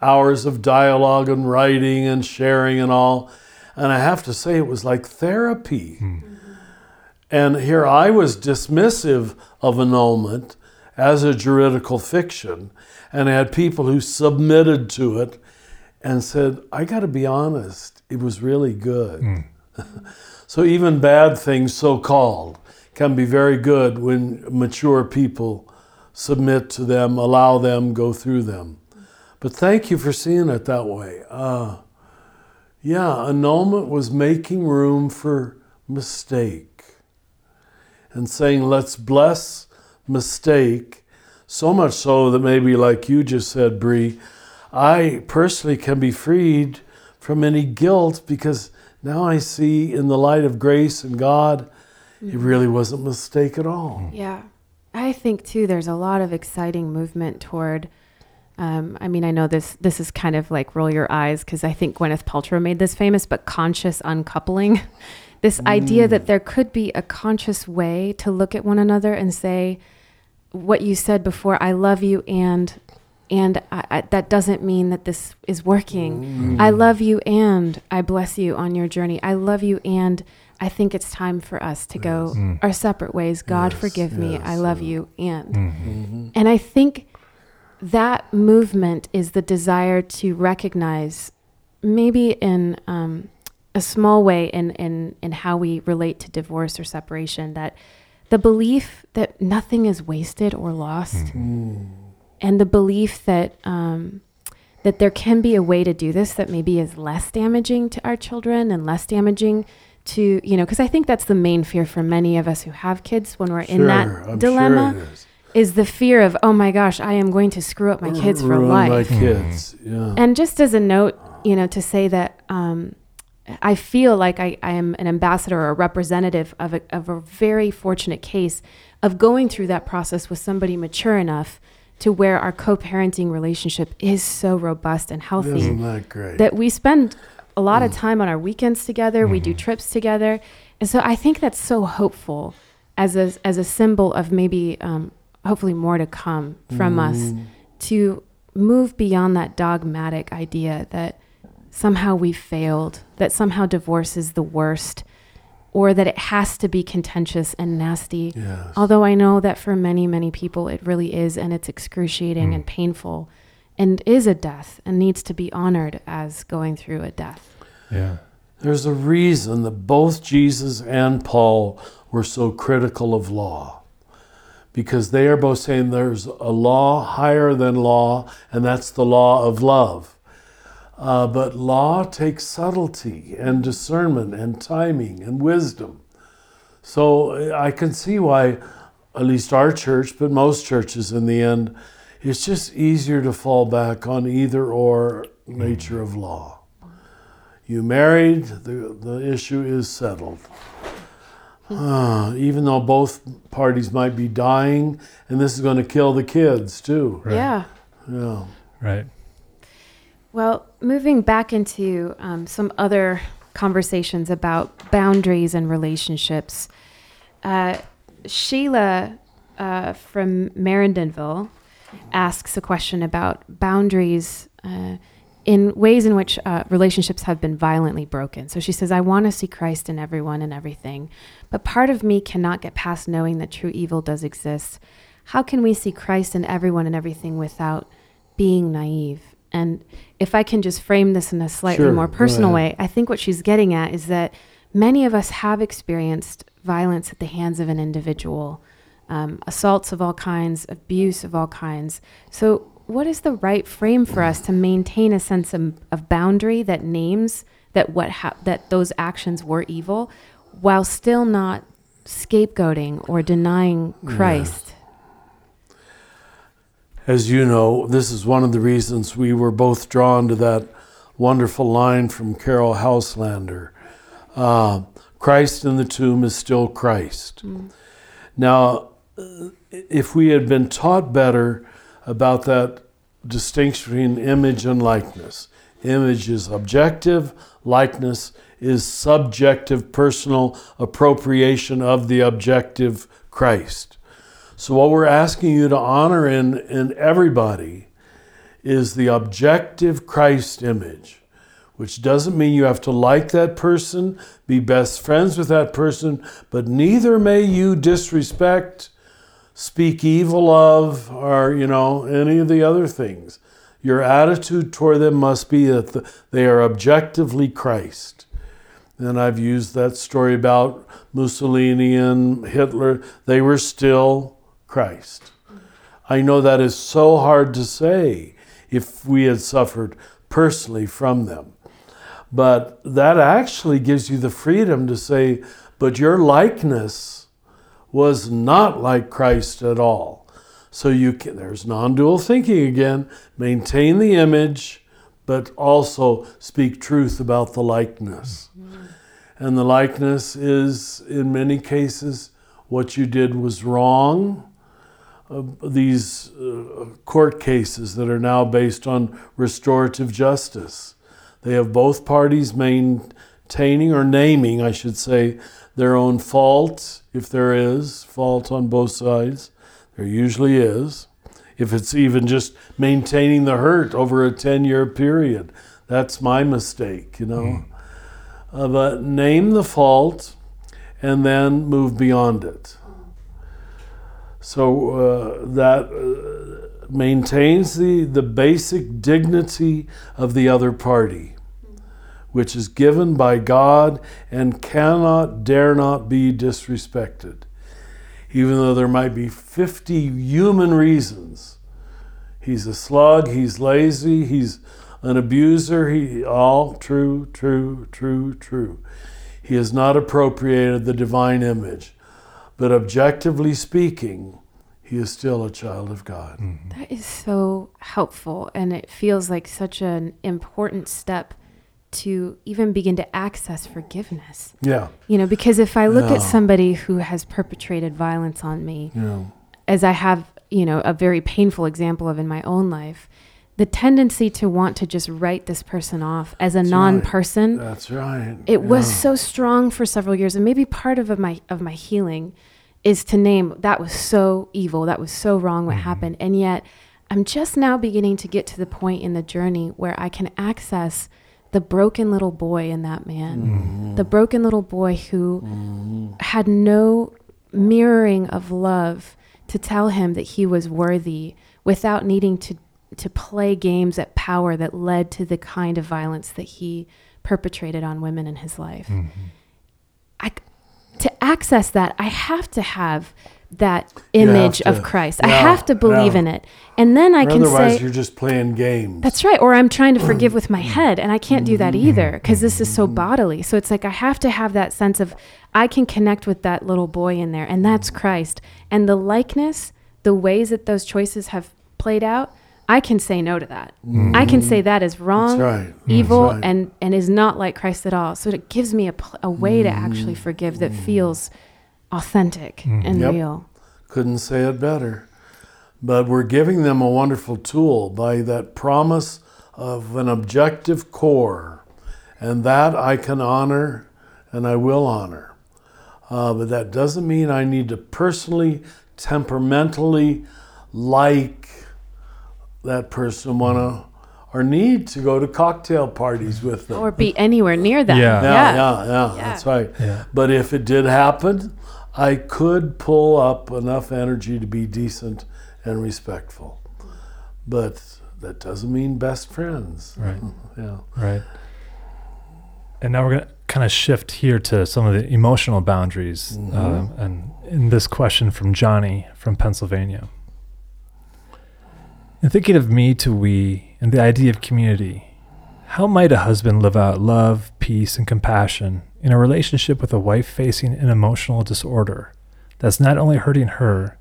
hours of dialogue and writing and sharing and all. And I have to say, it was like therapy. Hmm. And here I was dismissive of annulment as a juridical fiction, and I had people who submitted to it and said, I got to be honest, it was really good. Hmm. (laughs) so even bad things, so called, can be very good when mature people submit to them, allow them, go through them. But thank you for seeing it that way. Uh, yeah, annulment was making room for mistake and saying, let's bless mistake So much so that maybe, like you just said, Brie, I personally can be freed from any guilt because now I see in the light of grace and God, it really wasn't a mistake at all. Yeah. I think too there's a lot of exciting movement toward um, I mean, I know this this is kind of like roll your eyes because I think Gwyneth Paltrow made this famous, but conscious uncoupling. (laughs) this idea that there could be a conscious way to look at one another and say, what you said before, I love you and and I, I, that doesn't mean that this is working. I love you and I bless you on your journey. I love you and I think it's time for us to go our separate ways. God, Yes, forgive me. I love yeah. you and. Mm-hmm. And I think that movement is the desire to recognize, maybe in um, a small way, in, in, in how we relate to divorce or separation, that the belief that nothing is wasted or lost, and the belief that um, that there can be a way to do this that maybe is less damaging to our children and less damaging to you know because I think that's the main fear for many of us who have kids when we're in that I'm dilemma Sure it is. is the fear of oh my gosh i am going to screw up my kids for Ruin life My kids, yeah. and just as a note you know to say that um, i feel like I, I am an ambassador or a representative of a, of a very fortunate case of going through that process with somebody mature enough to where our co-parenting relationship is so robust and healthy Isn't that great? that we spend a lot of mm. time on our weekends together. We do mm-hmm. trips together, and so I think that's so hopeful as a as a symbol of maybe um, hopefully more to come from us mm. to move beyond that dogmatic idea that somehow we failed, that somehow divorce is the worst, or that it has to be contentious and nasty. yes. Although I know that for many, many people it really is, and it's excruciating and mm. painful, and is a death and needs to be honored as going through a death. Yeah. There's a reason that both Jesus and Paul were so critical of law. Because they are both saying there's a law higher than law, and that's the law of love. Uh, but law takes subtlety and discernment and timing and wisdom. So I can see why, at least our church, but most churches in the end, it's just easier to fall back on either or nature of law. You married, the, the issue is settled. Ah, even though both parties might be dying, and this is going to kill the kids too. Right. Yeah. Yeah. Right. Well, moving back into um, some other conversations about boundaries and relationships, uh, Sheila uh, from Merindonville asks a question about boundaries uh, in ways in which uh, relationships have been violently broken. So she says, I want to see Christ in everyone and everything, but part of me cannot get past knowing that true evil does exist. How can we see Christ in everyone and everything without being naive? And if I can just frame this in a slightly Sure, more personal way, I think what she's getting at is that many of us have experienced violence at the hands of an individual, um, assaults of all kinds, abuse of all kinds. So, what is the right frame for us to maintain a sense of, of boundary that names that what hap that those actions were evil, while still not scapegoating or denying Christ? As you know, this is one of the reasons we were both drawn to that wonderful line from Caryll Houselander uh, Christ in the tomb is still Christ. Now, uh, if we had been taught better about that distinction between image and likeness, image is objective, likeness is subjective, personal appropriation of the objective Christ. So, what we're asking you to honor in, in everybody is the objective Christ image, which doesn't mean you have to like that person, be best friends with that person, but neither may you disrespect, speak evil of, or, you know, any of the other things. Your attitude toward them must be that they are objectively Christ. And I've used that story about Mussolini and Hitler. They were still Christ. I know that is so hard to say if we had suffered personally from them. But that actually gives you the freedom to say, but your likeness was not like Christ at all. So you can, there's non-dual thinking again. Maintain the image, but also speak truth about the likeness. And the likeness is, in many cases, what you did was wrong. Uh, these uh, court cases that are now based on restorative justice, they have both parties maintaining or naming, I should say, their own fault, if there is fault on both sides. There usually is. If it's even just maintaining the hurt over a 10 year period, that's my mistake, you know. Mm. Uh, but name the fault and then move beyond it. So uh, that uh, maintains the, the basic dignity of the other party which is given by God and cannot, dare not be disrespected. Even though there might be 50 human reasons. He's a slug, he's lazy, he's an abuser, he all true, true, true, true. He has not appropriated the divine image. But objectively speaking, he is still a child of God. Mm-hmm. That is so helpful, and it feels like such an important step to even begin to access forgiveness. Yeah. You know, because if I look yeah. at somebody who has perpetrated violence on me, yeah. as I have, you know, a very painful example of in my own life, the tendency to want to just write this person off as a That's non-person. Right. That's right. It yeah. was so strong for several years, and maybe part of my of my healing is to name that was so evil, that was so wrong what mm-hmm. happened, and yet I'm just now beginning to get to the point in the journey where I can access the broken little boy in that man, mm-hmm. the broken little boy who mm-hmm. had no mirroring of love to tell him that he was worthy without needing to to play games at power that led to the kind of violence that he perpetrated on women in his life. Mm-hmm. I, to access that, I have to have that image to, of Christ. Yeah, I have to believe yeah. in it. And then I or can otherwise say you're just playing games. That's right. Or I'm trying to (clears throat) forgive with my head and I can't do that mm-hmm. either because this is so bodily. So it's like I have to have that sense of I can connect with that little boy in there and that's Christ. And the likeness, the ways that those choices have played out, I can say no to that. Mm-hmm. I can say that is wrong, right. evil, right. and and is not like Christ at all. So it gives me a, a way mm-hmm. to actually forgive that feels authentic mm. and yep. real. Couldn't say it better. But we're giving them a wonderful tool by that promise of an objective core. And that I can honor and I will honor. Uh, but that doesn't mean I need to personally, temperamentally like that person, want to or need to go to cocktail parties with them. Or be anywhere near them. Yeah, yeah, yeah, yeah, yeah. that's right. Yeah. But if it did happen, I could pull up enough energy to be decent and respectful. But that doesn't mean best friends. Right. (laughs) yeah. Right. And now we're going to kind of shift here to some of the emotional boundaries. Mm-hmm. Um, and in this question from Johnny from Pennsylvania. In thinking of me to we and the idea of community, how might a husband live out love, peace, and compassion in a relationship with a wife facing an emotional disorder that's not only hurting her,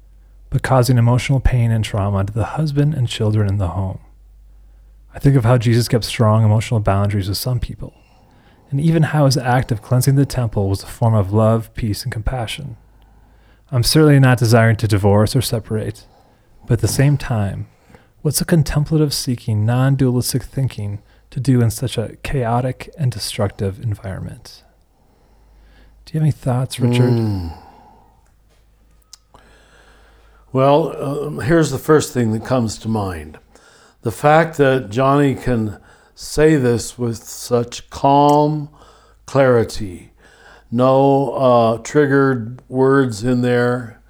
but causing emotional pain and trauma to the husband and children in the home. I think of how Jesus kept strong emotional boundaries with some people, and even how his act of cleansing the temple was a form of love, peace, and compassion. I'm certainly not desiring to divorce or separate, but at the same time, what's a contemplative seeking, non dualistic thinking to do in such a chaotic and destructive environment? Do you have any thoughts, Richard? Mm. Well, um, here's the first thing that comes to mind the fact that Johnny can say this with such calm clarity, no uh, triggered words in there,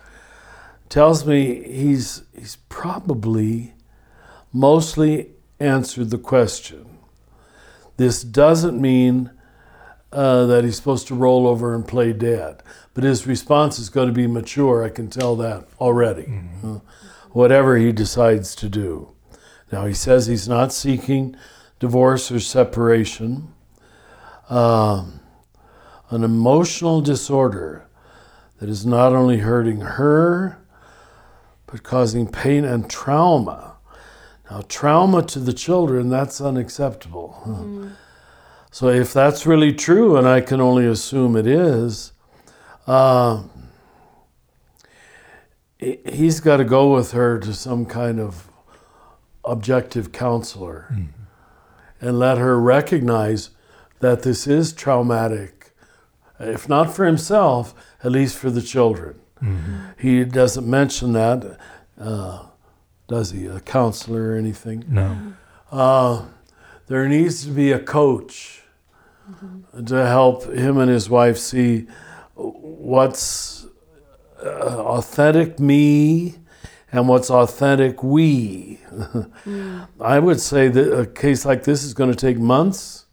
tells me he's, he's probably mostly answered the question. This doesn't mean uh, that he's supposed to roll over and play dead. But his response is going to be mature, I can tell that already, mm-hmm. uh, whatever he decides to do. Now, he says he's not seeking divorce or separation. Um, an emotional disorder that is not only hurting her, but causing pain and trauma. Now, trauma to the children, that's unacceptable. Mm. So, if that's really true, and I can only assume it is, uh, he- he's got to go with her to some kind of objective counselor and let her recognize that this is traumatic, if not for himself, at least for the children. He doesn't mention that, uh, does he? A counselor or anything? No. Uh, there needs to be a coach to help him and his wife see what's uh, authentic me and what's authentic we. (laughs) I would say that a case like this is going to take months,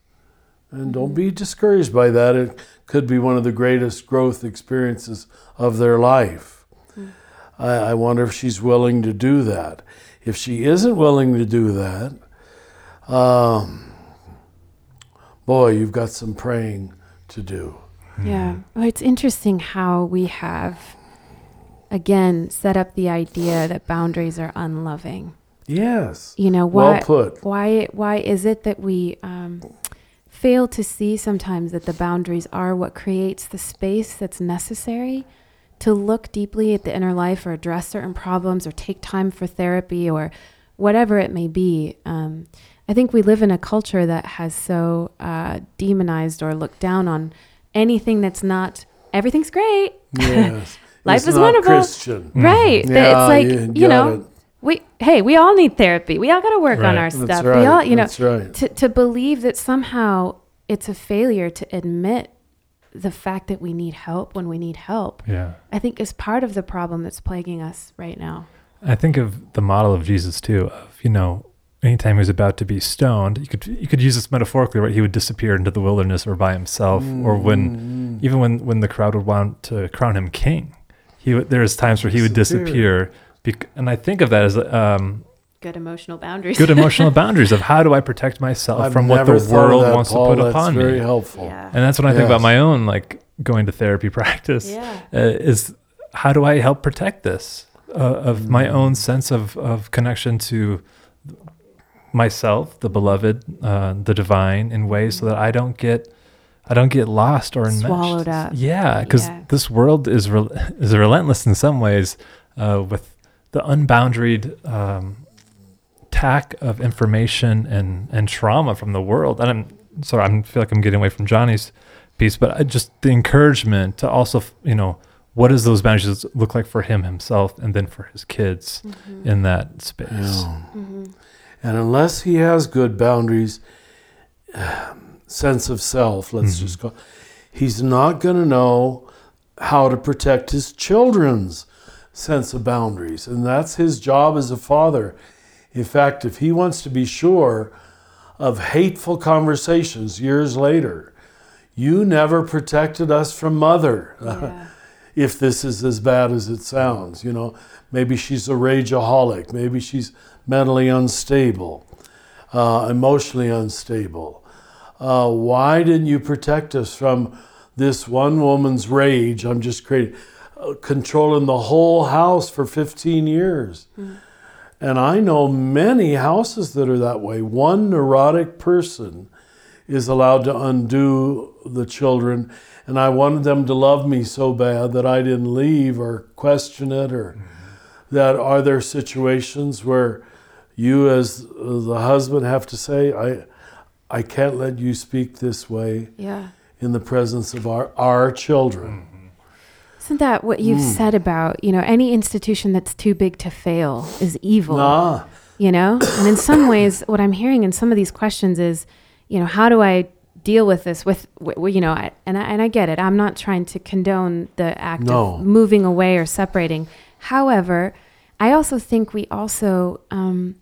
and don't be discouraged by that. It could be one of the greatest growth experiences of their life. I wonder if she's willing to do that. If she isn't willing to do that, um, boy, you've got some praying to do. Yeah. Well, it's interesting how we have, again, set up the idea that boundaries are unloving. Yes. You know, Well why, put. why, why is it that we um, fail to see sometimes that the boundaries are what creates the space that's necessary to look deeply at the inner life or address certain problems or take time for therapy or whatever it may be? Um, I think we live in a culture that has so uh, demonized or looked down on anything that's not everything's great. Yes. (laughs) Life It's is not wonderful. Christian. Right. Yeah, it's like, you you, know, it. we hey, we all need therapy. We all got to work on Right. our That's stuff. right. We all, you know, right. to to believe that somehow it's a failure to admit the fact that we need help when we need help. Yeah. I think is part of the problem that's plaguing us right now. I think of the model of Jesus too. Of you know, anytime he was about to be stoned, you could you could use this metaphorically, right? He would disappear into the wilderness or by himself, or when even when when the crowd would want to crown him king, he would, there's times where he would Disappear. disappear. Bec- and I think of that as um, Good emotional boundaries. good emotional (laughs) boundaries of how do I protect myself I've from what never the thought of world that, wants Paul. to put That's upon very me. Very helpful. yeah. And that's when I think about my own like going to therapy (laughs) practice. Yeah. Uh, is how do I help protect this uh, of my Mm. own sense of of connection to myself, the beloved, uh, the divine, in ways so that I don't get I don't get lost or enmeshed. Swallowed up. Yeah, because Yeah. this world is rel (laughs) is relentless in some ways uh, with the unboundaried um, tack of information and and trauma from the world. And I'm sorry, I feel like I'm getting away from Johnny's piece, but I just the encouragement to also, you know, what does those boundaries look like for him himself and then for his kids in that space? Yeah. Mm-hmm. And unless he has good boundaries, (sighs) sense of self, let's Mhm. just go, he's not going to know how to protect his children's sense of boundaries. And that's his job as a father. In fact, if he wants to be sure of hateful conversations years later, you never protected us from mother. Yeah. (laughs) if this is as bad as it sounds. You know, maybe she's a rageaholic, maybe she's mentally unstable, uh, emotionally unstable. Uh, why didn't you protect us from this one woman's rage? I'm just creating, uh, controlling the whole house for 15 years. And I know many houses that are that way. One neurotic person is allowed to undo the children. And I wanted them to love me so bad that I didn't leave or question it, or that are there situations where you, as the husband, have to say, I, I can't let you speak this way Yeah. in the presence of our, our children. Isn't that what you've Mm. said about, you know, any institution that's too big to fail is evil? Nah, you know and in some ways what i'm hearing in some of these questions is you know how do i deal with this with, you know I, and, I, and i get it i'm not trying to condone the act No. of moving away or separating however i also think we also um,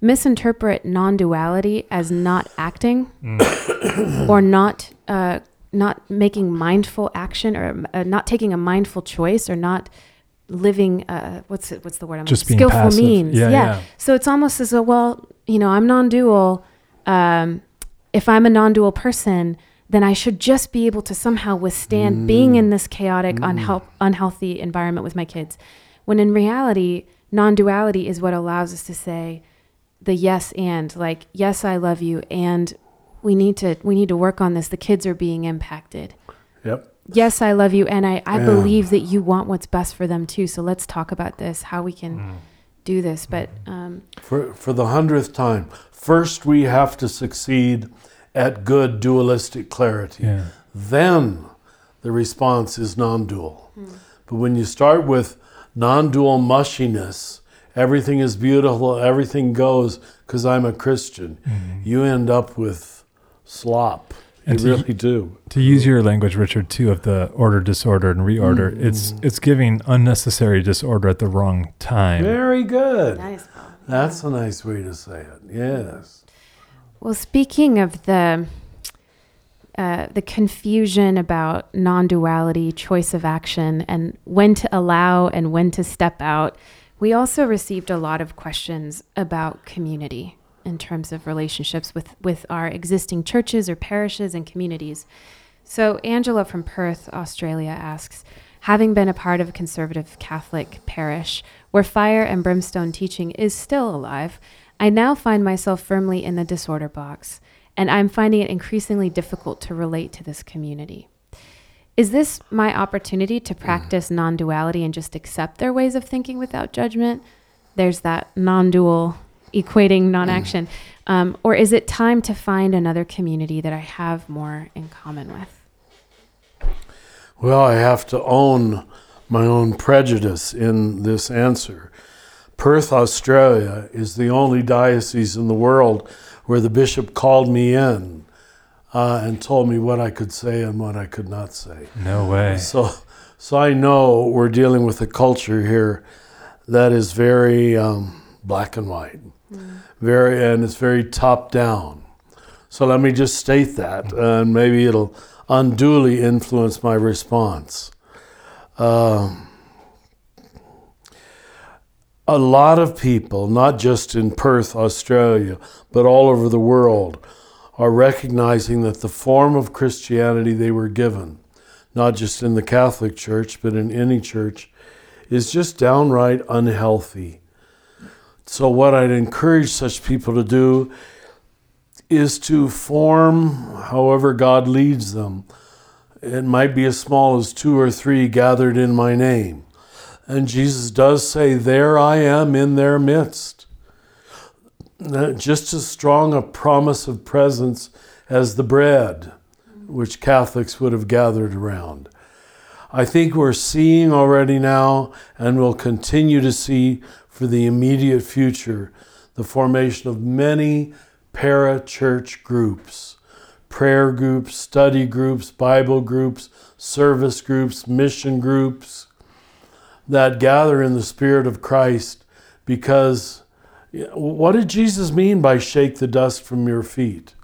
misinterpret non-duality as not acting (coughs) or not uh, not making mindful action or uh, not taking a mindful choice or not living uh, what's it, what's the word I'm Just being skillful passive. means. Yeah, yeah. so it's almost as though well you know I'm non-dual um, if I'm a non-dual person then I should just be able to somehow withstand being in this chaotic unhealth, unhealthy environment with my kids. When in reality non duality is what allows us to say the yes and, like, yes, I love you, and we need to we need to work on this. The kids are being impacted. Yep. Yes, I love you, and I, I Yeah. believe that you want what's best for them too. So let's talk about this, how we can Mm. do this. But um, For, for the hundredth time, first we have to succeed at good dualistic clarity. Yeah. Then the response is non dual. But when you start with non dual mushiness, everything is beautiful, everything goes because I'm a Christian, you end up with slop. And you to- really do. To use your language, Richard, too, of the order, disorder, and reorder, it's it's giving unnecessary disorder at the wrong time. Very good. nice. That's a nice way to say it. Yes. Well, speaking of the uh, the confusion about non-duality, choice of action, and when to allow and when to step out, we also received a lot of questions about community in terms of relationships with with our existing churches or parishes and communities. So, Angela from Perth, Australia asks Having been a part of a conservative Catholic parish where fire and brimstone teaching is still alive, I now find myself firmly in the disorder box, and I'm finding it increasingly difficult to relate to this community. Is this my opportunity to practice non duality and just accept their ways of thinking without judgment? There's that non dual equating non action. Um, or is it time to find another community that I have more in common with? Well, I have to own my own prejudice in this answer. Perth, Australia is the only diocese in the world where the bishop called me in uh, and told me what I could say and what I could not say. No way. So, so I know we're dealing with a culture here that is very um, black and white, very, and it's very top down. So let me just state that, and maybe it'll unduly influence my response. Um, a lot of people, not just in Perth, Australia, but all over the world, are recognizing that the form of Christianity they were given, not just in the Catholic Church, but in any church, is just downright unhealthy. So, what I'd encourage such people to do is to form however God leads them. It might be as small as two or three gathered in my name. And Jesus does say, There I am in their midst. Just as strong a promise of presence as the bread, which Catholics would have gathered around. I think we're seeing already now, and will continue to see for the immediate future, the formation of many para church groups prayer groups, study groups, Bible groups, service groups, mission groups that gather in the Spirit of Christ because what did Jesus mean by shake the dust from your feet?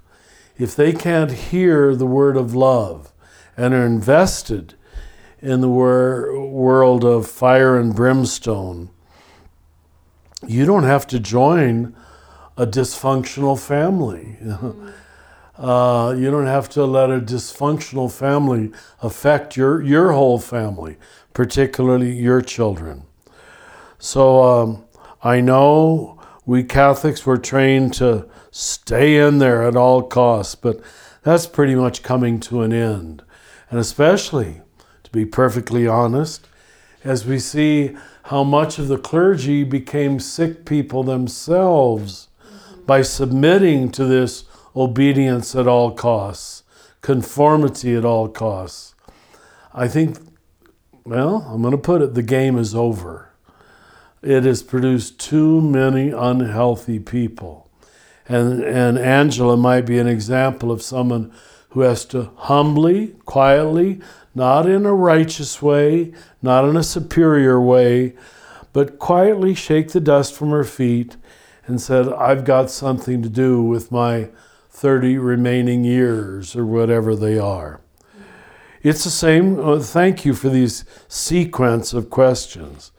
If they can't hear the word of love and are invested in the wor- world of fire and brimstone, you don't have to join a dysfunctional family. (laughs) Uh, you don't have to let a dysfunctional family affect your, your whole family, particularly your children. So um, I know we Catholics were trained to stay in there at all costs, but that's pretty much coming to an end. And especially, to be perfectly honest, as we see how much of the clergy became sick people themselves by submitting to this obedience at all costs, conformity at all costs. I think, well, I'm going to put it the game is over. It has produced too many unhealthy people. And, and Angela might be an example of someone who has to humbly, quietly, not in a righteous way, not in a superior way, but quietly shake the dust from her feet and said, I've got something to do with my 30 remaining years or whatever they are. It's the same. uh, thank you for these sequence of questions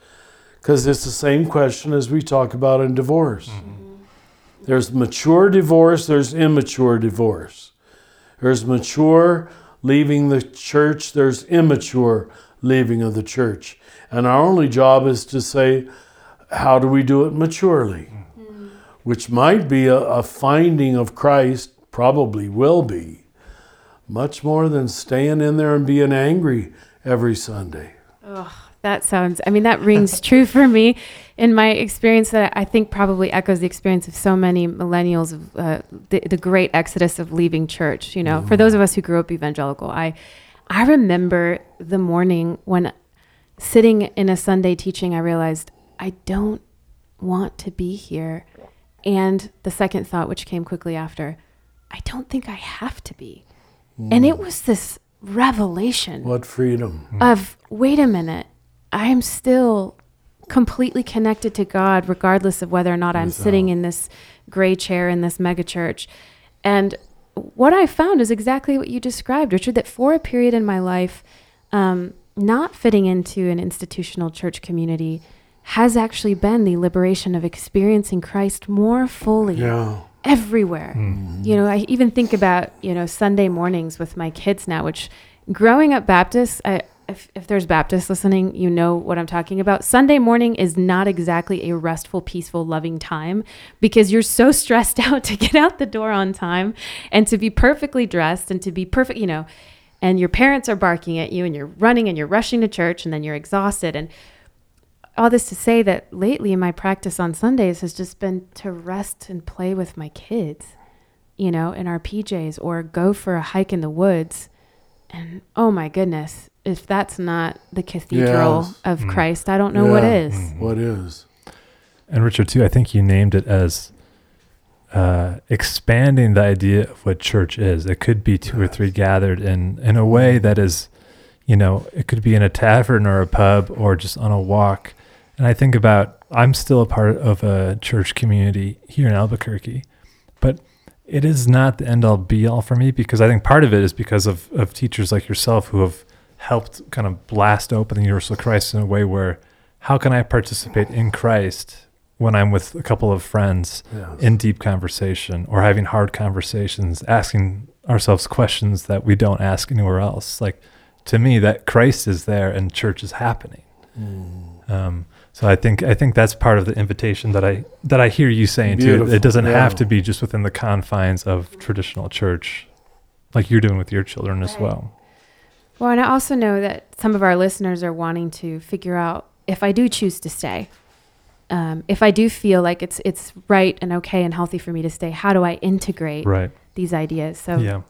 because it's the same question as we talk about in divorce. Mm-hmm. There's mature divorce, there's immature divorce. There's mature leaving the church, there's immature leaving of the church. And our only job is to say, how do we do it maturely? Mm-hmm. Which might be a, a finding of Christ, probably will be, much more than staying in there and being angry every Sunday. That sounds, I mean, that rings (laughs) true for me in my experience that I think probably echoes the experience of so many millennials of uh, the, the great exodus of leaving church. You know, for those of us who grew up evangelical, I, I remember the morning when sitting in a Sunday teaching, I realized I don't want to be here. And the second thought, which came quickly after, I don't think I have to be. And it was this revelation What freedom. of wait a minute i am still completely connected to god regardless of whether or not i'm sitting in this gray chair in this mega church and what i found is exactly what you described richard that for a period in my life um, not fitting into an institutional church community has actually been the liberation of experiencing christ more fully Yeah. everywhere. You know, I even think about, you know, Sunday mornings with my kids now, which growing up Baptist, I, if, if there's Baptists listening, you know what I'm talking about. Sunday morning is not exactly a restful, peaceful, loving time because you're so (laughs) stressed out to get out the door on time and to be perfectly dressed and to be perfect, you know, and your parents are barking at you and you're running and you're rushing to church and then you're exhausted. And all this to say that lately my practice on Sundays has just been to rest and play with my kids, you know, in our PJs or go for a hike in the woods. And oh my goodness, if that's not the cathedral Yes. of Christ, I don't know what Yeah. is. What is? And Richard, too, I think you named it as uh, expanding the idea of what church is. It could be two or three gathered in in a way that is, you know, it could be in a tavern or a pub or just on a walk. And I think about I'm still a part of a church community here in Albuquerque, but it is not the end all be all for me because I think part of it is because of, of teachers like yourself who have helped kind of blast open the universal Christ in a way where how can I participate in Christ when I'm with a couple of friends Yes. in deep conversation or having hard conversations, asking ourselves questions that we don't ask anywhere else. Like to me, that Christ is there and church is happening. Um, so I think I think that's part of the invitation that I that I hear you saying too. It doesn't have to be just within the confines of traditional church, like you're doing with your children as well. Well, and I also know that some of our listeners are wanting to figure out if I do choose to stay, um, if I do feel like it's it's right and okay and healthy for me to stay, how do I integrate Right. these ideas? So Yeah,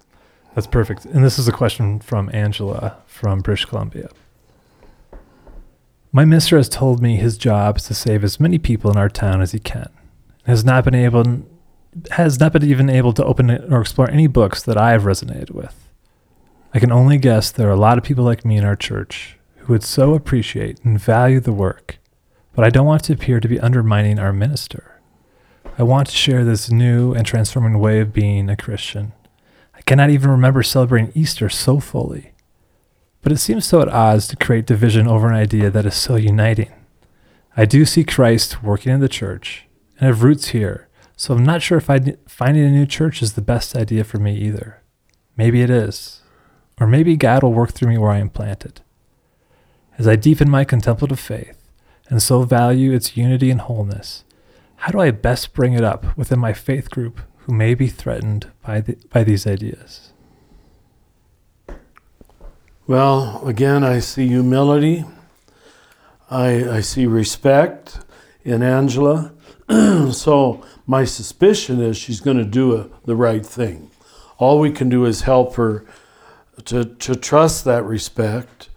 that's perfect. And this is a question from Angela from British Columbia. My mister has told me his job is to save as many people in our town as he can. Has not been able, has not been even able to open or explore any books that I have resonated with. I can only guess there are a lot of people like me in our church who would so appreciate and value the work, but I don't want to appear to be undermining our minister. I want to share this new and transforming way of being a Christian. I cannot even remember celebrating Easter so fully. But it seems so at odds to create division over an idea that is so uniting. I do see Christ working in the church and have roots here, so I'm not sure if I, finding a new church is the best idea for me either. Maybe it is. Or maybe God will work through me where I am planted. As I deepen my contemplative faith and so value its unity and wholeness, how do I best bring it up within my faith group who may be threatened by, the, by these ideas? Well, again, I see humility. I, I see respect in Angela. (clears throat) so my suspicion is she's going to do a, the right thing. All we can do is help her to, to trust that respect,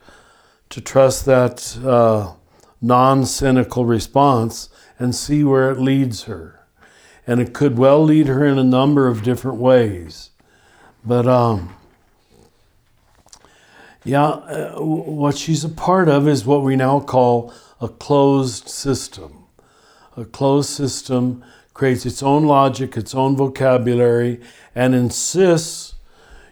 to trust that uh, non cynical response, and see where it leads her. And it could well lead her in a number of different ways. But um, yeah, uh, what she's a part of is what we now call a closed system. A closed system creates its own logic, its own vocabulary, and insists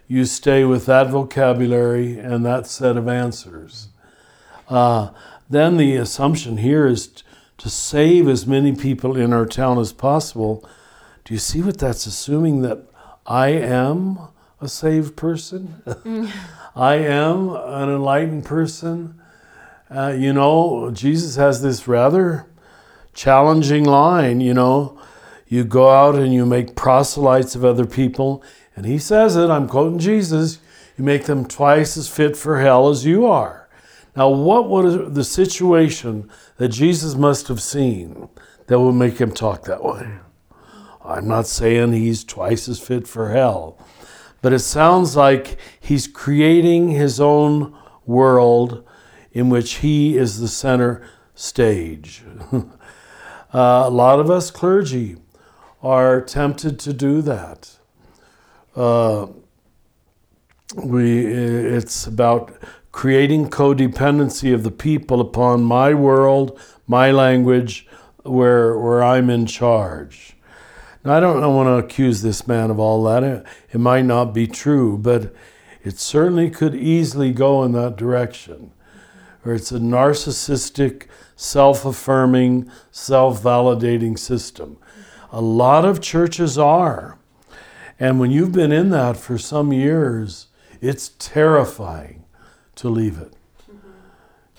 you stay with that vocabulary and that set of answers. Uh, then the assumption here is t- to save as many people in our town as possible. Do you see what that's assuming that I am a saved person? (laughs) I am an enlightened person. Uh, you know, Jesus has this rather challenging line, you know. You go out and you make proselytes of other people, and he says it, I'm quoting Jesus, you make them twice as fit for hell as you are. Now, what was the situation that Jesus must have seen that would make him talk that way? I'm not saying he's twice as fit for hell, but it sounds like he's creating his own world in which he is the center stage. (laughs) uh, a lot of us clergy are tempted to do that. Uh, we, it's about creating codependency of the people upon my world, my language, where, where I'm in charge. Now, I don't want to accuse this man of all that. It, it might not be true, but it certainly could easily go in that direction. Or it's a narcissistic, self affirming, self validating system. A lot of churches are. And when you've been in that for some years, it's terrifying to leave it.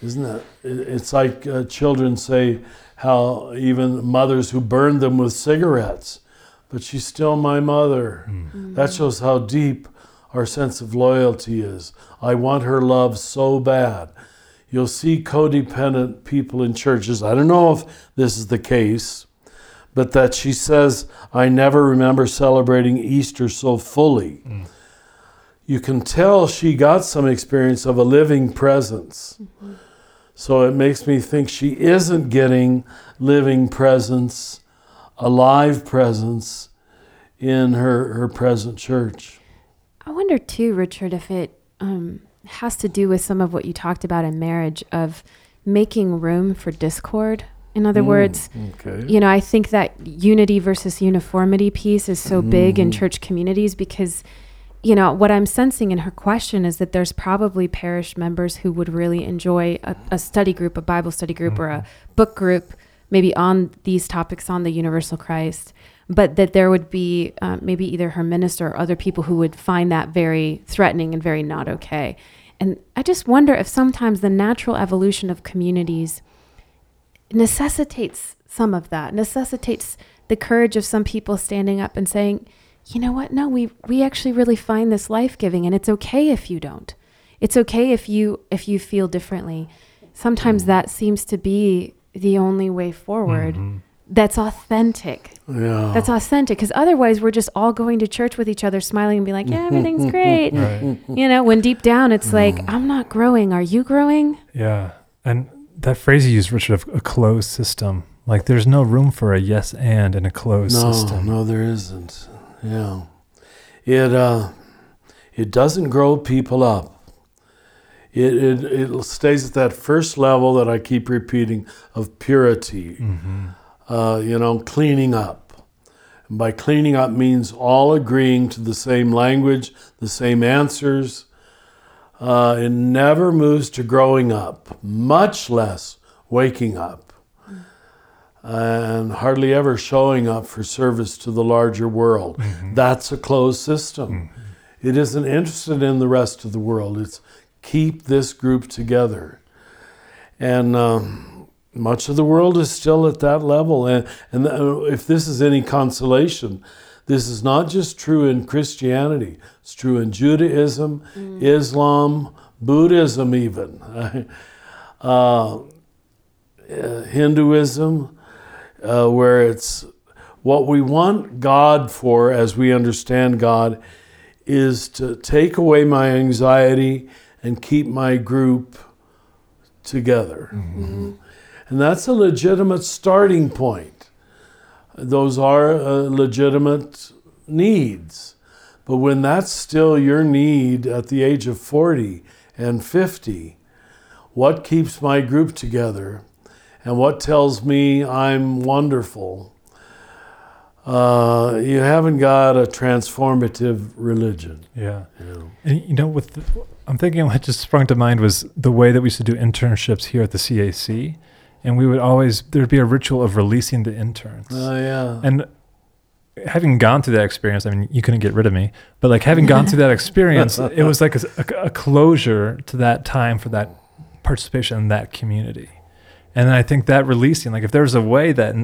Isn't it? It's like uh, children say how even mothers who burned them with cigarettes, but she's still my mother. Mm. That shows how deep our sense of loyalty is. I want her love so bad. You'll see codependent people in churches. I don't know if this is the case, but that she says, I never remember celebrating Easter so fully. Mm you can tell she got some experience of a living presence. Mm-hmm. So it makes me think she isn't getting living presence, a live presence in her, her present church. I wonder too, Richard, if it um, has to do with some of what you talked about in marriage of making room for discord. In other mm, words, okay. you know, I think that unity versus uniformity piece is so mm. big in mm. church communities because you know, what I'm sensing in her question is that there's probably parish members who would really enjoy a, a study group, a Bible study group, mm-hmm. or a mm-hmm. book group, maybe on these topics on the universal Christ, but that there would be uh, maybe either her minister or other people who would find that very threatening and very not okay. And I just wonder if sometimes the natural evolution of communities necessitates some of that, necessitates the courage of some people standing up and saying, you know what? No, we we actually really find this life-giving and it's okay if you don't. It's okay if you if you feel differently. Sometimes mm that seems to be the only way forward. Mm-hmm. That's authentic. Yeah. That's authentic because otherwise we're just all going to church with each other, smiling and be like, "Yeah, everything's great." right. You know, when deep down it's like. "I'm not growing. Are you growing?" Yeah, and that phrase you used, Richard, of a closed system. Like, there's no room for a yes and in a closed no, system. No, there isn't. Yeah. It, uh, it doesn't grow people up. It, it, it stays at that first level that I keep repeating of purity, mm-hmm. uh, you know, cleaning up. And by cleaning up means all agreeing to the same language, the same answers. Uh, it never moves to growing up, much less waking up and hardly ever showing up for service to the larger world. Mm-hmm. That's a closed system. Mm-hmm. It isn't interested in the rest of the world. It's keep this group together. And um, much of the world is still at that level. And, and if this is any consolation, this is not just true in Christianity, it's true in Judaism, mm. Islam, Buddhism, even. (laughs) uh, Hinduism, uh, where it's what we want God for, as we understand God, is to take away my anxiety and keep my group together. Mm-hmm. And that's a legitimate starting point. Those are uh, legitimate needs. But when that's still your need at the age of 40 and 50, what keeps my group together and what tells me I'm wonderful, uh, you haven't got a transformative religion. Yeah. And you know, with the, I'm thinking what just sprung to mind was the way that we used to do internships here at the CAC. And we would always, there'd be a ritual of releasing the interns. Oh, yeah. And having gone through that experience, I mean, you couldn't get rid of me, but like having gone through that experience, (laughs) it was like a, a, a, closure to that time for that participation in that community And I think that releasing, like if there's a way that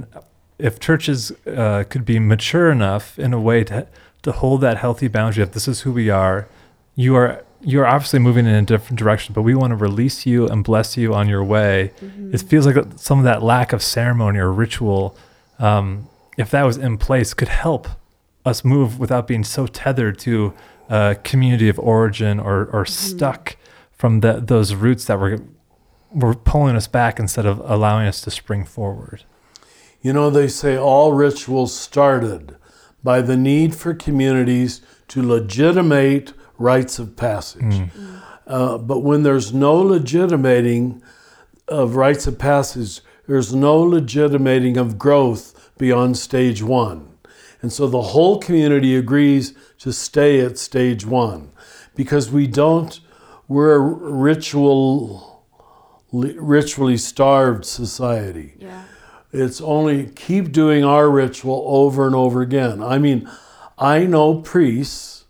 if churches uh, could be mature enough in a way to to hold that healthy boundary of this is who we are, you are you're obviously moving in a different direction, but we want to release you and bless you on your way. Mm-hmm. It feels like some of that lack of ceremony or ritual, um, if that was in place, could help us move without being so tethered to a community of origin or, or mm-hmm. stuck from the, those roots that were, were pulling us back instead of allowing us to spring forward. You know, they say all rituals started by the need for communities to legitimate rites of passage. Mm. Uh, but when there's no legitimating of rites of passage, there's no legitimating of growth beyond stage one. And so the whole community agrees to stay at stage one because we don't, we're a ritual, ritually starved society. Yeah. It's only keep doing our ritual over and over again. I mean, I know priests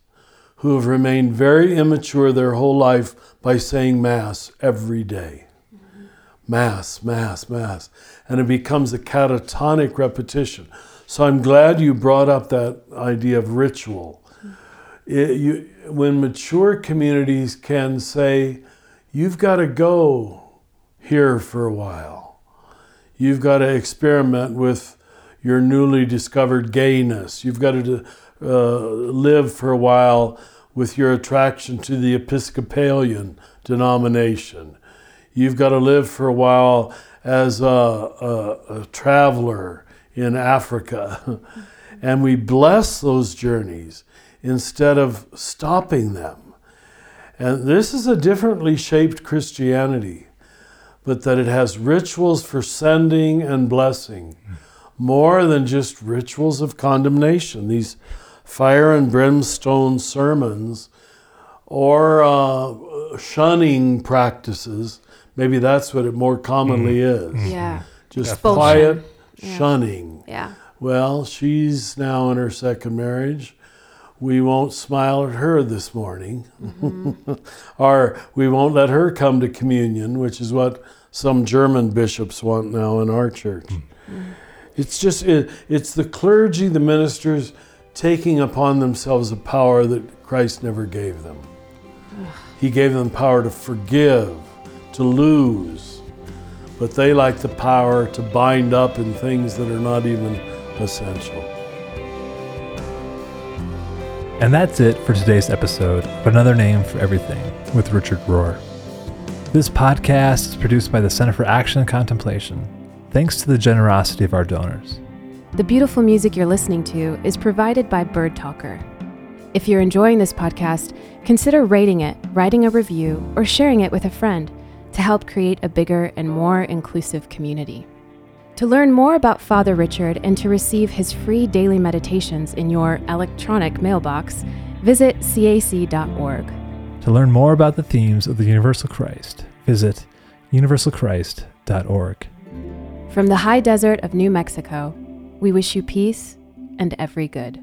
who have remained very immature their whole life by saying Mass every day. Mass, Mass, Mass. And it becomes a catatonic repetition. So I'm glad you brought up that idea of ritual. It, you, when mature communities can say, you've got to go here for a while, you've got to experiment with your newly discovered gayness, you've got to uh, live for a while with your attraction to the Episcopalian denomination. You've got to live for a while as a, a, a traveler in Africa. (laughs) and we bless those journeys instead of stopping them. And this is a differently shaped Christianity, but that it has rituals for sending and blessing more than just rituals of condemnation. These fire and brimstone sermons or uh, shunning practices. Maybe that's what it more commonly mm. is. Yeah. Just quiet yeah. shunning. Yeah. Well, she's now in her second marriage. We won't smile at her this morning. Mm-hmm. (laughs) or we won't let her come to communion, which is what some German bishops want now in our church. Mm-hmm. It's just, it, it's the clergy, the ministers taking upon themselves a power that Christ never gave them. He gave them power to forgive, to lose, but they like the power to bind up in things that are not even essential. And that's it for today's episode of Another Name for Everything with Richard Rohr. This podcast is produced by the Center for Action and Contemplation, thanks to the generosity of our donors. The beautiful music you're listening to is provided by Bird Talker. If you're enjoying this podcast, consider rating it, writing a review, or sharing it with a friend to help create a bigger and more inclusive community. To learn more about Father Richard and to receive his free daily meditations in your electronic mailbox, visit cac.org. To learn more about the themes of the Universal Christ, visit universalchrist.org. From the high desert of New Mexico, we wish you peace and every good.